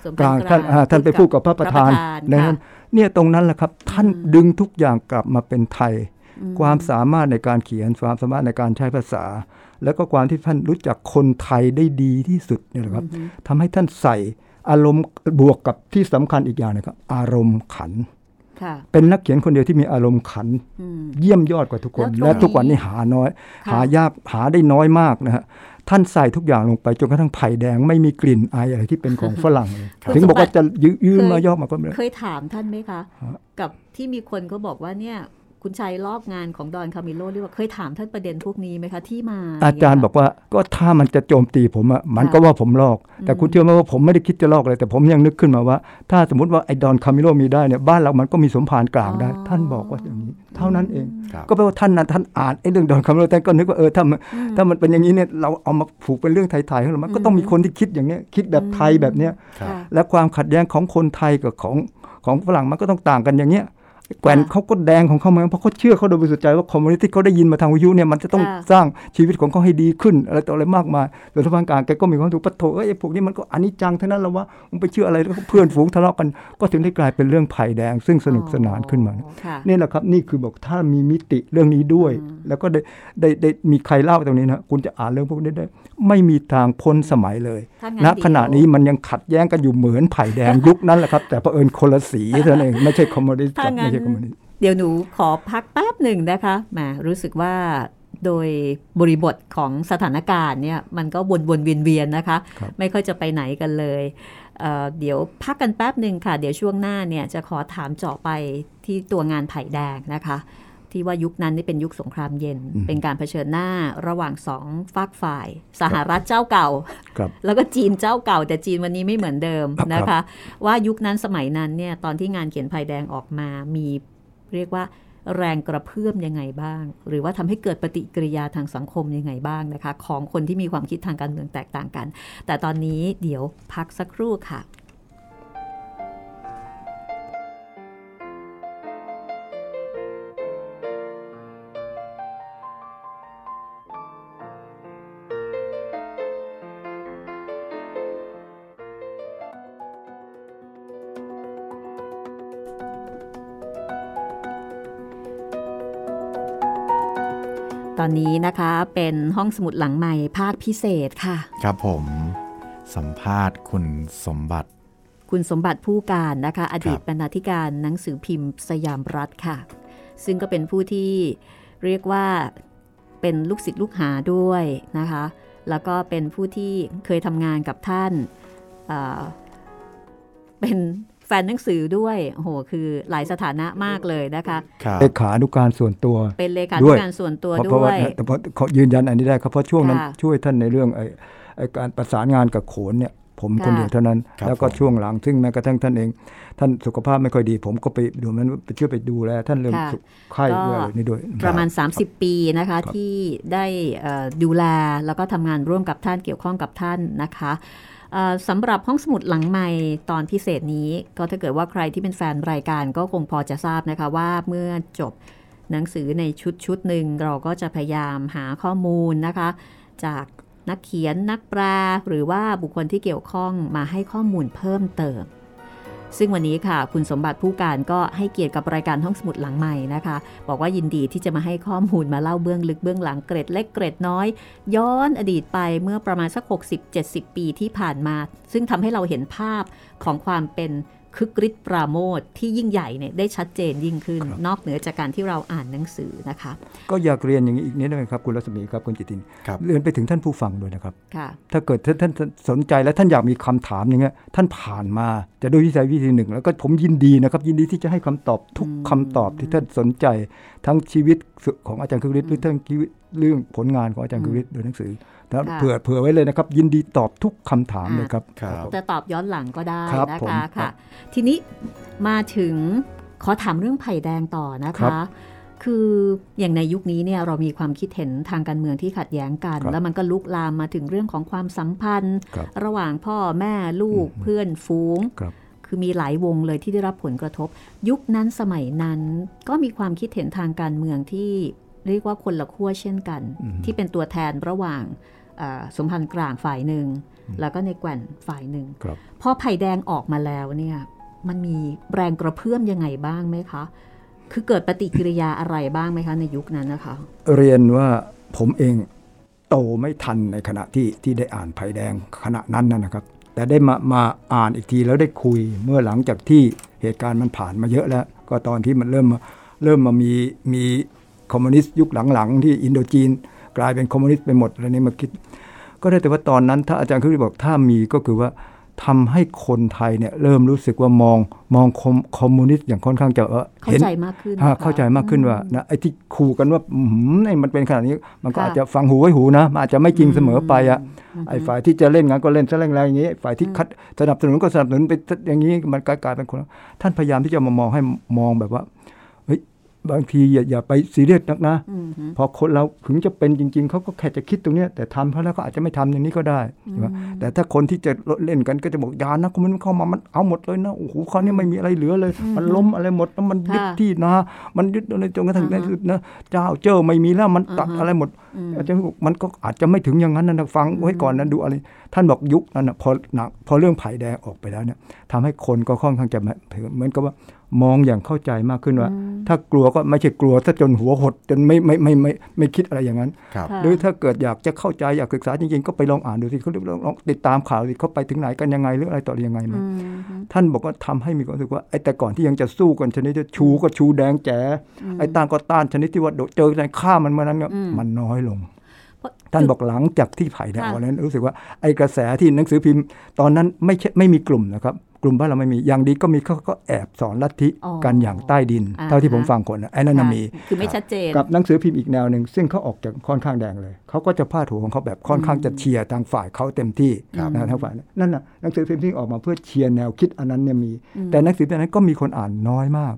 สมกลางภรท่านอ่าท่านไปพูดกับพระประธานในในนั้นเนี่ยตรงนั้นแหละครับ ท่านดึงทุกอย่างกลับมาเป็นไทย ความสามารถในการเขียนความสามารถในการใช้ภาษา แล้วก็ความที่ท่านรู้จักคนไทยได้ดีที่สุดเนี่ยแหละครับทำให้ท่านใส่อารมณ์บวกกับที่สำคัญอีกอย่างนะครับอารมณ์ขันค่ะเป็นนักเขียนคนเดียวที่มีอารมณ์ขันอืมเยี่ยมยอดกว่าทุกคน แล้วตรงนี้และทุกวันนี้หาน้อยค่ะหายากหาได้น้อยมากนะฮะท่านใส่ทุกอย่างลงไปจนกระทั่งไผ่แดงไม่มีกลิ่นอายอะไรที่เป็นของฝรั่งเลยครับถึงบอกว่าจะยืยืมมาย่อมาก็ไม่ได้เคยถามท่านไหมคะ กับที่มีคนเขาบอกว่าเนี่ย คุณชัยลอกงานของดอนคามิโลหรือว่าเคยถามท่านประเด็นพวกนี้ไหมคะที่มา อาจารย์เนี่บอกว่าก็ถ้ามันจะโจมตีผมอะมันค่ะก็ว่าผมลอก แต่คุณเชื่อไหมว่าผมไม่ได้คิดจะลอกเลยแต่ผมยังนึกขึ้นมาว่า ถ้าสมมติว่าไอ้ดอนคามิโลมีได้เนี่ยบ้านเรามันก็มีสมภารกลางได้ ท่านบอกว่าอย่างนี้ เท่านั้นเองครับก็แปลว่าท่านนั้นท่านอ่านไอ้เรื่องดอนคามิโลท่านก็นึกว่าเออถ้ามันถ้ามันเป็นอย่างนี้เนี่ยเราเอามาผูกเป็นเรื่องไทยๆของเรามันก็ต้องมีคนที่คิดอย่างเนี้ยคิดแบบไทยแบบเนี้ยครับค่ะและความขัดแย้งของคนไทยกับของของฝรั่งมันก็ต้องต่างกันอย่างเงี้ย แกว่นเขาก็แดงของเขาเหมือนเพราะเขาเชื่อเขาโดยบริสุทธิ์ใจว่าคอมมูนิสต์ที่เขาได้ยินมาทางวิทยุเนี่ยมันจะต้องค่ะสร้างชีวิตของเขาให้ดีขึ้น อะไรต่ออะไรมากมายแต่ทางการแกก็มีความถูกปัดโธ่เอ๊ยไอ้พวกนี้มันก็อันนี้จังทั้งนั้นแล้ววะมึงไปเชื่ออะไรแล้วก็เพื่อนฝูงทะเลาะกันก็ถึงได้กลายเป็นเรื่องไผ่แดง ซึ่งสนุกสนานขึ้นมาอ๋อค่ะนี่แหละครับนี่คือบอกถ้ามีมิติเรื่องนี้ด้วย แล้วก็ได้ได้ได้มีใครเล่าตรงนี้นะคุณจะอ่านเรื่องพวกนี้ได้ ไม่มีทางพ้นสมัยเลยถ้างั้นณเดี๋ยวขณะนี้มันยังขัดแย้งกันอยู่เหมือนไผ่แดงยุคนั้นแหละครับแต่เผอิญคนละสีเท่านั้นเองไม่ใช่คอมมิวนิสต์ถ้ากับงั้นไม่ใช่คอมมิวนิสต์เดี๋ยวหนูขอพักแป๊บหนึ่งนะคะแหมรู้สึกว่าโดยบริบทของสถานการณ์เนี่ยมันก็วนวนๆเวียนเวียนๆนะคะครับไม่ค่อยจะไปไหนกันเลยเอ่อเดี๋ยวพักกันแป๊บหนึ่งค่ะ เดี๋ยวช่วงหน้าเนี่ยจะขอถามเจาะไปที่ตัวงานไผ่แดงนะคะ ที่ว่ายุคนั้นนี่เป็นยุคสงครามเย็น เป็นการเผชิญหน้าระหว่างสองฝากฝ่าย สหรัฐเจ้าเก่าครับแล้วก็จีนเจ้าเก่า แต่จีนวันนี้ไม่เหมือนเดิมครับนะคะ ว่ายุคนั้นสมัยนั้นเนี่ยตอนที่งานเขียนภัยแดงออกมามีเรียกว่าแรงกระเพื่อมยังไงบ้าง หรือว่าทำให้เกิดปฏิกิริยาทางสังคมยังไงบ้างนะคะ ของคนที่มีความคิดทางการเมืองแตกต่างกัน แต่ตอนนี้เดี๋ยวพักสักครู่ค่ะ อนนี้นะคะเป็นห้องสมุดหลังใหม่ภาคพิเศษค่ะ ครับผมสัมภาษณ์คุณสมบัติ คุณสมบัติผู้การนะคะ อดีตครับบรรณาธิการหนังสือพิมพ์สยามรัฐค่ะ ซึ่งก็เป็นผู้ที่เรียกว่าเป็นลูกศิษย์ลูกหาด้วยนะคะ แล้วก็เป็นผู้ที่เคยทำงานกับท่านเอ่อเป็น แฟนหนังสือด้วยโอ้โหคือหลายสถานะมากเลยนะคะครับเลขานุการส่วนตัว เป็นเลขาด้ธิวยการส่วนตัวเพราะเพด้ราะวว่ายแต่เพราะเขายืนยันอันนี้ได้ครับเพราะช่วงนั้นค่ะช่วยท่านในเรื่องไอ้ไอ้การประสานงานกับโขนเนี่ยผมคนค่ะเดียวเท่านั้นครับแล้วก็ผมช่วงหลังซึ่งแม้กระทั่งท่านเอง ท่านสุขภาพไม่ค่อยดี ผมก็ไปดูนั้นไปช่วยไปดูแลท่านเรื่องค่ะสุขไข้ก็ด้วยอะไรนี่ด้วย ประมาณ 30 ปีนะคะครับที่ได้เอ่อดูแลแล้วก็ทำงานร่วมกับท่านเกี่ยวข้องกับท่านนะคะเอ่อ สำหรับห้องสมุดหลังใหม่ตอนพิเศษนี้ ก็ถ้าเกิดว่าใครที่เป็นแฟนรายการก็คงพอจะทราบนะคะว่าเมื่อจบหนังสือในชุดชุดหนึ่งเราก็จะพยายามหาข้อมูลนะคะ จากนักเขียนนักแปลหรือว่าบุคคลที่เกี่ยวข้องมาให้ข้อมูลเพิ่มเติม ซึ่งวันนี้ค่ะ คุณสมบัติผู้การก็ให้เกียรติกับรายการห้องสมุดหลังใหม่นะคะ บอกว่ายินดีที่จะมาให้ข้อมูลมาเล่าเบื้องลึกเบื้องหลังเกร็ดเล็กเกร็ดน้อย ย้อนอดีตไปเมื่อประมาณสัก 60-70 ปีที่ผ่านมา ซึ่งทำให้เราเห็นภาพของความเป็น คึกฤทธิ์ปราโมทที่ยิ่งใหญ่เนี่ยได้ชัดเจนยิ่งขึ้น นอกเหนือจากการที่เราอ่านหนังสือนะคะ ก็อยากเรียนอย่างนี้อีกนิดนึงครับคุณรัศมีครับคุณจิตตินครับเรียนไปถึงท่านผู้ฟังด้วยนะครับค่ะถ้าเกิดท่านท่านสนใจและท่านอยากมีคำถามอย่างเงี้ยท่านผ่านมาจะด้วยวิธีใดวิธีหนึ่ง แล้วก็ผมยินดีนะครับ ยินดีที่จะให้คำตอบทุกคำตอบที่ท่านสนใจทั้งชีวิตของอาจารย์คึกฤทธิ์หรือทั้งชีวิตเรื่องผลงานของอาจารย์คึกฤทธิ์โดยหนังสือ แล้วค่ะเผื่อเผื่อไว้เลยนะครับ ยินดีตอบทุกคำถามเลยครับครับจะตอบย้อนหลังก็ได้ครับนะผมคะครัค่ะบทีนี้มาถึงขอถามเรื่องไผ่แดงต่อนะครัคะบคืออย่างในยุคนี้เนี่ยเรามีความคิดเห็นทางการเมืองที่ขัดแย้งกันครับแล้วมันก็ลุกลามมาถึงเรื่องของความสัมพันธ์ครับระหว่างพ่อแม่ลูกเพื่อนฝูงครับคือมีหลายวงเลยที่ได้รับผลกระทบ ยุคนั้นสมัยนั้นก็มีความคิดเห็นทางการเมืองที่เรียกว่าคนละขั้วเช่นกัน ที่เป็นตัวแทนระหว่างเอ่อ สมพันธ์กลางฝ่ายหนึ่ง แล้วก็ในแกว่นฝ่ายหนึ่งครับพอไผ่แดงออกมาแล้วเนี่ยมันมีแรงกระเพื่อมยังไงบ้างไหมคะ คือเกิดปฏิกิริยาอะไรบ้างไหมคะในยุคนั้นนะคะ เรียนว่าผมเองโตไม่ทันในขณะที่ที่ได้อ่านไผ่แดงขณะนั้นนะนะครับ แต่ได้มามาอ่านอีกทีแล้วได้คุยเมื่อหลังจากที่เหตุการณ์มันผ่านมาเยอะแล้ว ก็ตอนที่มันเริ่มมาเริ่มมามีมีคอมมิวนิสต์ยุคหลังๆ ที่อินโดจีน กลายเป็นคอมมิวนิสต์ไปหมดอะไรนี้มาคิด ก็ได้แต่ว่าตอนนั้น ถ้าอาจารย์คือบอกถ้ามีก็คือว่าทำให้คนไทยเนี่ยเริ่มรู้สึกว่ามองมองคอมคอมมิวนิสต์อย่างค่อนข้างจะเออเข้าห็นใจมากขึ้นฮะนะคะเข้าใจมากขึ้นว่านะไอ้ที่ขู่กันว่าอื้อหือไอ้มันเป็นขนาดนี้ มันก็ค่ะอาจจะฟังหูไว้หูนะมันอาจจะไม่จริงเสมอไปอะอืมไอ้ฝ่ายที่จะเล่นงานก็เล่นซะแรงๆอย่างนี้ฝ่ายที่คัดสนับสนุนก็สนับสนุนไปอย่างนี้มันกลายกลายเป็นคนละท่านพยายามที่จะมามองให้มองแบบว่าเฮ้ย บางทีอย่าอย่าไปซีเรียสนักนะอืมฮึพอคนเราถึงจะเป็นจริง ๆ เขาก็แค่จะคิดตรงเนี้ยแต่ทำเพราะแล้วก็อาจจะไม่ทำอย่างนี้ก็ได้ใช่ไหมแต่ถ้าคนที่จะเล่นกันก็จะบอกอยานะคนมันเข้ามามันเอาหมดเลยนะโอ้โหคราวนี้ไม่มีอะไรเหลือเลย มันล้มอะไรหมดแล้วมันยึดค่ะที่นามันยึดอะไรจนกระทั่งอ่าในฮะที่สุดนะเจ้าเจ้าไม่มีแล้วมันตัดอ่าฮะอะไรหมดอืมอาจจะบอกมันก็อาจจะไม่ถึงอย่างนั้นนะฟังไว้ก่อนนะดูอะไร ท่านบอกยุคนั้นนะพอหนักพอเรื่องไผ่แดงออกไปแล้วเนี่ยทำให้คนก็ค่อนข้างจะเหมือนกับว่า มองอย่างเข้าใจมากขึ้นว่า ถ้ากลัวก็ไม่ใช่กลัวซะจนหัวหดจนไม่ไม่ไม่ไม่ไม่ไม่คิดอะไรอย่างนั้นครับค่ะหรือถ้าเกิดอยากจะเข้าใจอยากศึกษาจริงๆ ก็ไปลองอ่านดูสิเขาลองลองติดตามข่าวสิเขาไปถึงไหนกันยังไงหรืออะไรต่ออะไรยังไงมาอืมฮึท่านบอกว่าทำให้มีความรู้สึกว่าไอ้แต่ก่อนที่ยังจะสู้กันชนิดที่ชูก็ชูแดงแจ๋ไอ้ต้านก็ต้านชนิดที่ว่าโดดเจอในฆ่ามันเมื่อนั้นเนี่ยอืมมันน้อยลงเพราะท่านบอกหลังจากที่ไผ่แดงค่ะออกนั้นรู้สึกว่าไอ้กระแสที่หนังสือพิมพ์ตอนนั้นไม่ใช่ไม่มีกลุ่มนะครับ กลุ่มบ้านเราไม่มี อย่างดีก็มีเขาก็แอบสอนลัทธิอ๋อกันอย่างใต้ดินอ่าเท่าที่ผมฮะฟังคนนะไอ้นั่นนะค่ะมี คือไม่ชัดเจน กับหนังสือพิมพ์อีกแนวหนึ่งซึ่งเขาออกจากค่อนข้างแดงเลย เขาก็จะพาดหัวของเขาแบบค่อนข้างจะเชียร์ทางฝ่ายเขาเต็มที่ครับนะทางฝ่ายนั้นนั่นน่ะหนังสือพิมพ์ที่ออกมาเพื่อเชียร์แนวคิดอันนั้นเนี่ยมี แต่หนังสือพิมพ์นั้นก็มีคนอ่านน้อยมาก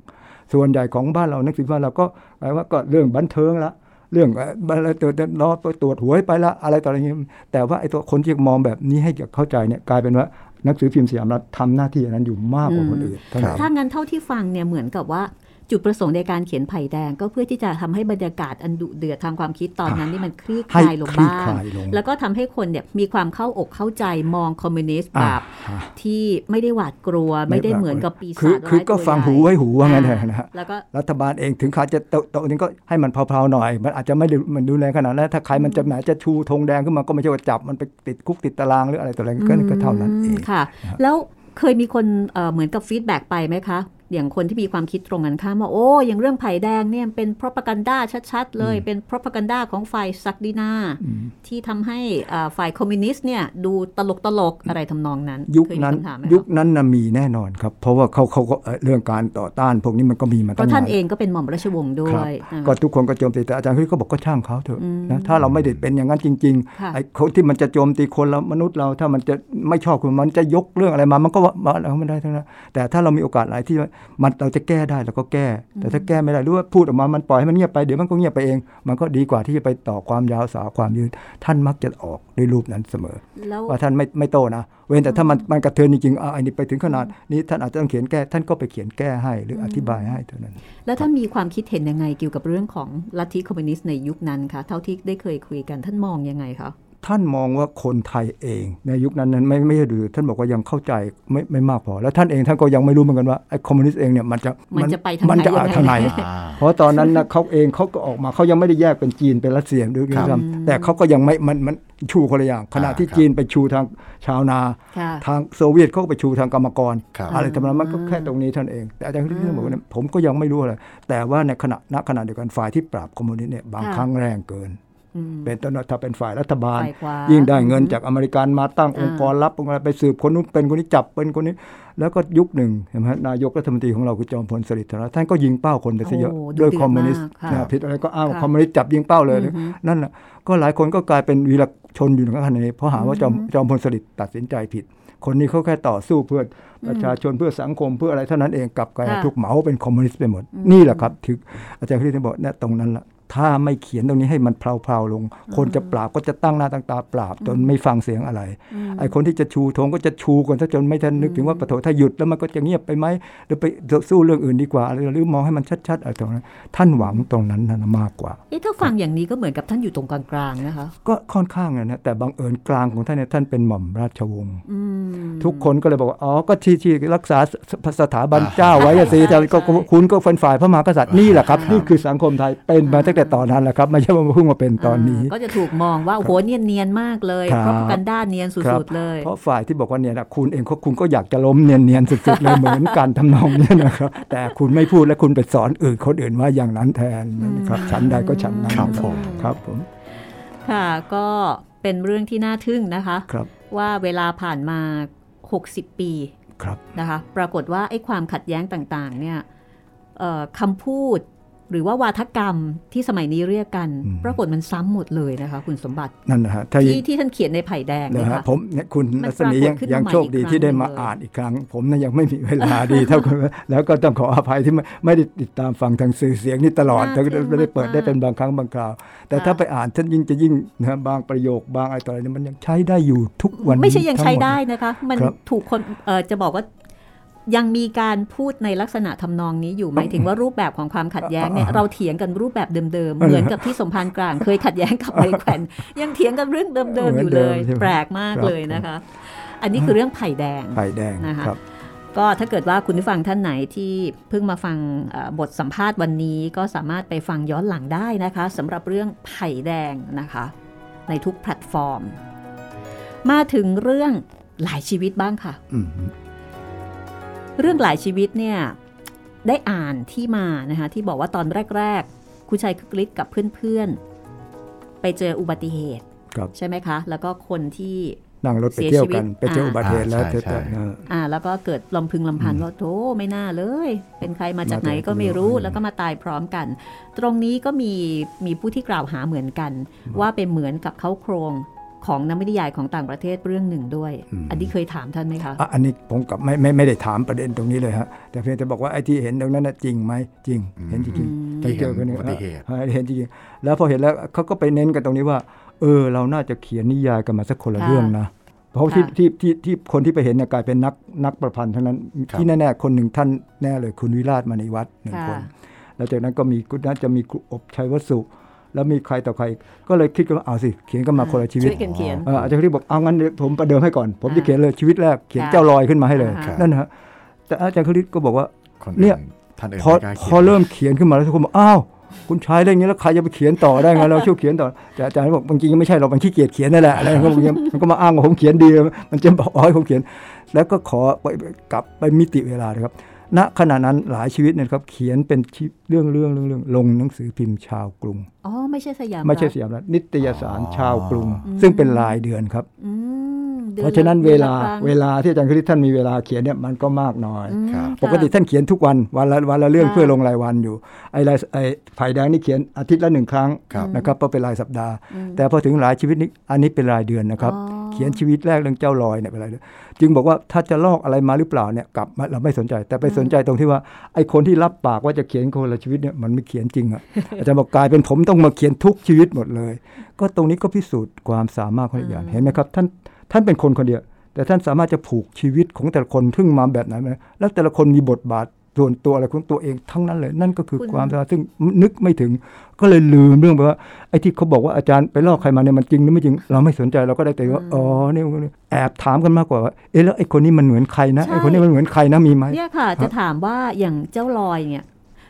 ส่วนใหญ่ของบ้านเราหนังสือพิมพ์บ้านเราก็แปลว่าก็เรื่องบันเทิงละเรื่องเอ่ออะไรตัวตัวรอไปตรวจหวยไปละอะไรต่ออะไรอย่างเงี้ยแต่ว่าไอ้ตัวคนที่มองแบบนี้ให้เข้าใจเนี่ยกลายเป็นว่าห นังสือพิมพ์สยามรัฐทำหน้าที่อันนั้นอยู่มากกว่าคนอื่นเท่านั้นถ้างั้นเท่าที่ฟังเนี่ยเหมือนกับว่า จุดประสงค์ในการเขียนไผ่แดง ก็เพื่อที่จะทำให้บรรยากาศอันดุเดือดทางความคิดตอนนั้นนี่มันคลี่คให้ลายลงคลี่บ้างคลายลงแล้วก็ทำให้คนเนี่ยมีความเข้าอกเข้าใจมองคอมมิวนิสต์อ่าแบบที่ไม่ได้หวาดกลัวไม่ได้เหมือนกับปีคืศาอจคือร้ายก็ตัวฟังใญ่หูไว้หูว่างั้นเถอ่อะนะฮะแล้วก็รัฐบาลเองถึงขาจะโตโตนี้ก็ให้มันเพลาๆหน่อย มันอาจจะไม่ได้มันดูแลขนาดนั้นถ้าใครมันจะแหมจะชูธงแดงขึ้นมาก็ไม่ใช่ว่าจับมันไปติดคุกติดตารางหรืออะไรต่ออะไรก็ก็เท่านั้นเองค่ะ แล้วเคยมีคนเอ่อเหมือนกับ feedback ไปไหมคะ อย่างคนที่มีความคิดตรงกันข้ามว่าโอ้อย่างเรื่องไผ่แดงเนี่ยเป็น propaganda ชัดๆ เลย เป็น propaganda ของฝ่ายศักดินาที่ทำให้อ่าฝ่ายคอมมิวนิสต์เนี่ยดูตลกตลกๆอะไรทำนองนั้น ยุคเมีนั้นคำถามไหมะยุคนั้นนะมีแน่นอนครับ เพราะว่าเขาเขาก็เอ่อเรื่องการต่อต้าน พวกนี้มันก็มีมาเพตั้งราะท่านนานเองก็เป็นหม่อมราชวงศ์ด้ควรับยอ่าก็ทุกคนก็โจมตีแต่อาจารย์คือก็บอกก็ช่างเขาเถอะอืมนะถ้าเราไม่ได้เป็นอย่างนั้นจริงค่ะๆไอ้คนที่มันจะโจมตีคนเรามนุษย์เราถ้ามันจะไม่ชอบคุณมันจะยกเรื่องอะไรมามันก็ว่ามาเราไม่ได้ทั้งนั้นแต่ถ้าเรามีโอกาสอะไรที่มันเราจะแก้ได้เราก็แก้ แต่ถ้าแก้ไม่ได้หรือว่าพูดออกมามันปล่อยให้มันเงียบไปเดี๋ยวมันก็เงียบไปเอง มันก็ดีกว่าที่จะไปต่อความยาวสาวความยืดท่านมักจะออกด้วยรูปนั้นเสมอแล้วว่าท่านไม่ไม่โต้นะ เว้นแต่ถ้ามันมันกระเทือนจริงๆอ่าอันนี้ไปถึงขนาดนี้ท่านอาจจะต้องเขียนแก้ ท่านก็ไปเขียนแก้ให้หรืออธิบายให้เท่านั้น แล้วท่านมีความคิดเห็นยังไงเกี่ยวกับเรื่องของลัทธิคอมมิวนิสต์ในยุคนั้นคะเท่าที่ได้เคยคุยกันท่านมองยังไงคะ ท่านมองว่าคนไทยเอง ในยุคนั้นนั้นไม่ไม่ใช่ดูท่านบอกว่ายังเข้าใจไม่ไม่มากพอ แล้วท่านเองท่านก็ยังไม่รู้เหมือนกันว่าไอ้คอมมิวนิสต์เองเนี่ยมันจะมันจะไปทางไหนมันจะยังไงทางไหนอ่าเพราะตอนนั้นนะเขาเองเขาก็ออกมาเขายังไม่ได้แยกเป็นจีนเป็นรัสเซียด้วยครับซ้ำแต่เขาก็ยังไม่มันมันชูคนละอย่างขณะที่ครับจีนไปชูทางชาวนาค่ะทางโซเวียตเขาก็ไปชูทางกรรมกรครับอะไรทำนองนั้นมันก็แค่ตรงนี้เท่านั้นเอง แต่อาจารย์คึกฤทธิ์บอกว่าเนี่ยผมก็ยังไม่รู้อะไรแต่ว่าในขณะณขณะเดียวกันฝ่ายที่ปราบคอมมิวนิสต์เนี่ยบางค่ะครั้งแรงเกินอืม เป็นต้นว่าถ้าเป็นฝ่ายรัฐบาลฝ่ายขวายิ่งได้เงินจากอเมริกันมาตั้งอ่าองค์กรลับองค์กรอะไรไปสืบคนนู้นเป็นคนนี้จับเป็นคนนี้ แล้วก็ยุคหนึ่งเห็นไหมฮะนายกรัฐมนตรีของเราคือจอมพลสฤษดิ์ธนท่านก็ยิงเป้าคนไปซะเยอะโอ้ด้วยดุเดือดคอมมิวนิสต์มากค่ะนะผิดอะไรก็อ้างว่าค่ะคอมมิวนิสต์จับยิงเป้าเลยอือฮึนั่นแหละก็หลายคนก็กลายเป็นวีรชนอยู่ในขณะนี้เพราะหาว่าจอมจอมพลสฤษดิ์ตัดสินใจผิด คนนี้เขาแค่ต่อสู้เพื่อประชาชนเพื่อสังคมเพื่ออะไรเท่านั้นเองกลับกลายค่ะถูกเหมาเป็นคอมมิวนิสต์ไปหมดอืมนี่แหละครับถึงอาจารย์คริสตินบอกเนี่ยตรงนั้นละ ถ้าไม่เขียนตรงนี้ให้มันเพลาๆลง คนจะปราบก็จะตั้งหน้าตั้งตาปราบ จนไม่ฟังเสียงอะไร ไอ้คนที่จะชูธงก็จะชูกันซะจนไม่ทันนึกถึงว่าปะโถถ้าหยุดแล้วมันก็จะเงียบไปไหมหรือไปสู้เรื่องอื่นดีกว่าหรือหรือมองให้มันชัดๆอะไรตรงนั้น ท่านหวังตรงนั้นนะมากกว่าเอ๊ะถ้าฟังอย่างนี้ก็เหมือนกับท่านอยู่ตรงกลางๆนะคะก็ค่อนข้างนะแต่บังเอิญกลางของท่านเนี่ยท่านเป็นหม่อมราชวงศ์อืมทุกคนก็เลยบอกว่าอ๋อก็ที่ที่รักษาสสถาบันเจ้าไว้อะสิแต่ก็ใช่คุณก็เป็นฝ่ายพระมหากษัตริย์นี่แหละครับนี่คือสังคมไทยเป็นมาตั้งแต่ตอนนั้นแหละครับไม่ใช่ว่าเพิ่งมาเป็นตอนนี้าก็จะถูกมองว่าโอ้โหเนียนเนียนๆมากเลยครับเพราะกันด้านเนียนครัสุบดๆเลย เพราะฝ่ายที่บอกว่าเนี่ยนะคุณเองก็คุณก็อยากจะล้มเนียนๆสุดๆเลยเหมือนกันทำนองเนี้นะครับแต่คุณไม่พูดและคุณไปสอนอื่นคนอื่นว่าอย่างนั้นแทนนะครับฉันใดก็ฉันนั้นครับผมครับผมค่ะก็เป็นเรื่องที่น่าทึ่งนะคะครับว่าเวลาผ่านมา 60 ปีครับนะคะ ปรากฏว่าไอ้ความขัดแย้งต่างๆเนี่ยเอ่อคำพูด หรือว่าวาทกรรมที่สมัยนี้เรียกกันอืมปรากฏมันซ้ำหมดเลยนะคะคุณสมบัตินั่นนะฮะถ้าที่ที่ท่านเขียนในไผ่แดงนะเนี่ยฮะค่ะผมเนี่ยคุณมันรัศมียังปรากฏขึ้นมายังโชคดีใหม่อีกที่ได้มาครั้งหนึ่งเลยอ่านอีกครั้ง ผมนะยังไม่มีเวลาดีเท่าคุณแล้วก็ต้องขออภัยที่ไม่ไม่ได้ติดตามฟังทางสื่อเสียงนี่ตลอดน่าแต่ก็ทึ่งไม่ได้เปิดมากๆได้เป็นบางครั้งบางคราว แต่ค่ะถ้าไปอ่านท่านยิ่งจะยิ่งนะฮะบางประโยคบางอะไรต่ออะไรเนี่ยมันยังใช้ได้อยู่ทุกวันไม่ใช่ยังทั้ใช้หมได้นะคะมันครับถูกคนเออจะบอกว่า ยังมีการพูดในลักษณะทำนองนี้อยู่หมายถึงว่ารูปแบบของความขัดแย้งเนี่ยเราเถียงกันรูปแบบเดิมๆ เหมือนกับที่สมพานกลางเคยขัดแย้งกับไมแขวนยังเถียงกันเรื่องเดิมๆอยู่เลย แปลกมากเลยนะคะ อันนี้คือเรื่องไผ่แดงไผ่แดงนะคะครับก็ถ้าเกิดว่าคุณผู้ฟังท่านไหนที่เพิ่งมาฟังเอ่อบทสัมภาษณ์วันนี้ก็สามารถไปฟังย้อนหลังได้นะคะสำหรับเรื่องไผ่แดงนะคะ ในทุกแพลตฟอร์ม มาถึงเรื่องหลายชีวิตบ้างค่ะอืม เรื่องหลายชีวิตเนี่ยได้อ่านที่มานะคะที่บอกว่าตอนแรก ๆ คุณชัยคึกฤทธิ์กับเพื่อนๆ ไปเจออุบัติเหตุครับใช่ไหมคะ แล้วก็คนที่นั่งรถไปเที่ยวกันเสียชีวิตไปเจออุบัติเหตุแล้วอ่าใช่เจอใช่เอออ่า แล้วก็เกิดลำพึงลำพันว่าโธ่ไม่น่าเลย เป็นใครมาจากไหนก็ไม่รู้แล้วก็มาตายพร้อมกัน ตรงนี้ก็มีมีผู้ที่กล่าวหาเหมือนกัน ว่าเป็นเหมือนกับเขาโครง ของนวนิยายของต่างประเทศเรื่องหนึ่งด้วย อันนี้เคยถามท่านไหมคะอะอันนี้ผมกับไม่ไม่ไม่ได้ถามประเด็นตรงนี้เลยฮะแต่เพียงแต่บอกว่าไอ้ที่เห็นตรงนั้นน่ะจริงไหมจริง เห็นจริงๆที่เห็นไปจอกัอุบัติเหตุอะเห็นจริงๆแล้วพอเห็นแล้วเขาก็ไปเน้นกันตรงนี้ว่า เออ เราน่าจะเขียนนิยายกันมาสักคนละค่ะเรื่องนะเพราะที่ค่ะที่ที่ที่คนที่ไปเห็นเนี่ยกลายเป็นนักนักประพันธ์ทั้งนั้นครับที่แน่ๆคนหนึ่งท่านแน่เลยคุณวิราชมณีวัฒน์หนึ่งค่ะคนแล้วจากนั้นก็มีคุณน่าจะมีครูอบชัยวสุ แล้วมีใครต่อใคร ก็เลยคิดกันว่าเอาสิเขียนกันมาคนละชีวิตช่วยกันเขียนเอ่ออาจารย์คริสบอกเอางั้นเดี๋ยวผมประเดิมให้ก่อน ผมจะอ่าเขียนเลยชีวิตแรกเขียนค่ะเจ้าลอยขึ้นมาให้เลยอ่าฮะนั่นนะฮะแต่อาจารย์คริสก็บอกว่าคนเนี่ยท่านอื่นพอไม่กล้าพเขียอนเริ่มเขียนขึ้นมาแล้วทุกคนบอกอ้าวคุณชายได้อย่างนี้แล้วใครจะไปเขียนต่อได้ไงเราช่วยเขียนต่อแต่อาจารย์บอกบางทียังไม่ใช่เรามันขี้เกียจเขียนนั่นแหละอะไรก็บางทีมันก็มาอ้างว่าผมเขียนดีมันจะบอกให้ผมเขียน แล้วก็ขอไปกลับไปมิติเวลานะครับ ณขณะนั้นหลายชีวิตเนยครับเขียนเป็นชีเรื่องเรื่องเรื่องเรื่องลงหนังสือพิมพ์ชาวกรุงอ๋อไม่ใช่สยามไม่ใช่รัฐสยามรัฐนิตยสารชาวกรุงอืมซึ่งเป็นรายเดือนครับอืมดือเพราะฉะนั้นเวลาดือนละครั้งเวลาที่อาจารย์คริสท่านมีเวลาเขียนเนี่ยมันก็มากน้อยอืมครับปกติค่ะท่านเขียนทุกวันวันละวันละเรื่องค่ะเพื่อลงรายวันอยู่ไอ้รายไอ้ไผ่แดงนี่เขียนอาทิตย์ละหนึ่งครั้งครับนะครับเพราะเป็นรายสัปดาห์อืมแต่พอถึงหลายชีวิตนี้อันนี้เป็นรายเดือนนะครับอ๋อเขียนชีวิตแรกเรื่องเจ้าลอยเนี่ยเป็นรายเดือน จึงบอกว่าถ้าจะลอกอะไรมาหรือเปล่าเนี่ยกลับมาเราไม่สนใจ แต่ไปสนใจตรงที่ว่าไอ้คนที่รับปากว่าจะเขียนคนละชีวิตเนี่ยมันไม่เขียนจริงอะอาจารย์บอกกลายเป็นผมต้องมาเขียนทุกชีวิตหมดเลย ก็ตรงนี้ก็พิสูจน์ความสามารถของอีกอย่างเห็นไหมครับท่านท่านเป็นคนคนเดียวแต่ท่านสามารถจะผูกชีวิตของแต่ละคนทึ่งมาแบบไหนมาแล้วแต่ละคนมีบทบาท ส่วนตัวอะไรของตัวเองทั้งนั้นเลยนั่นก็คือคุณความสามารถซึ่งนึกไม่ถึงก็เลยลืมเรื่องไปว่าไอ้ที่เขาบอกว่าอาจารย์ไปลอกใครมาเนี่ยมันจริงหรือไม่จริง เราไม่สนใจเราก็ได้แต่ว่าอ๋อนี่แอบถามกันมากกว่าว่าเอ๊ะแล้วไอ้คนนี้มันเหมือนใครนะไอ้คนนี้มันเหมือนใครนะมีไหมเนี่ยค่ะ จะถามว่าอย่างเจ้าลอยเนี่ย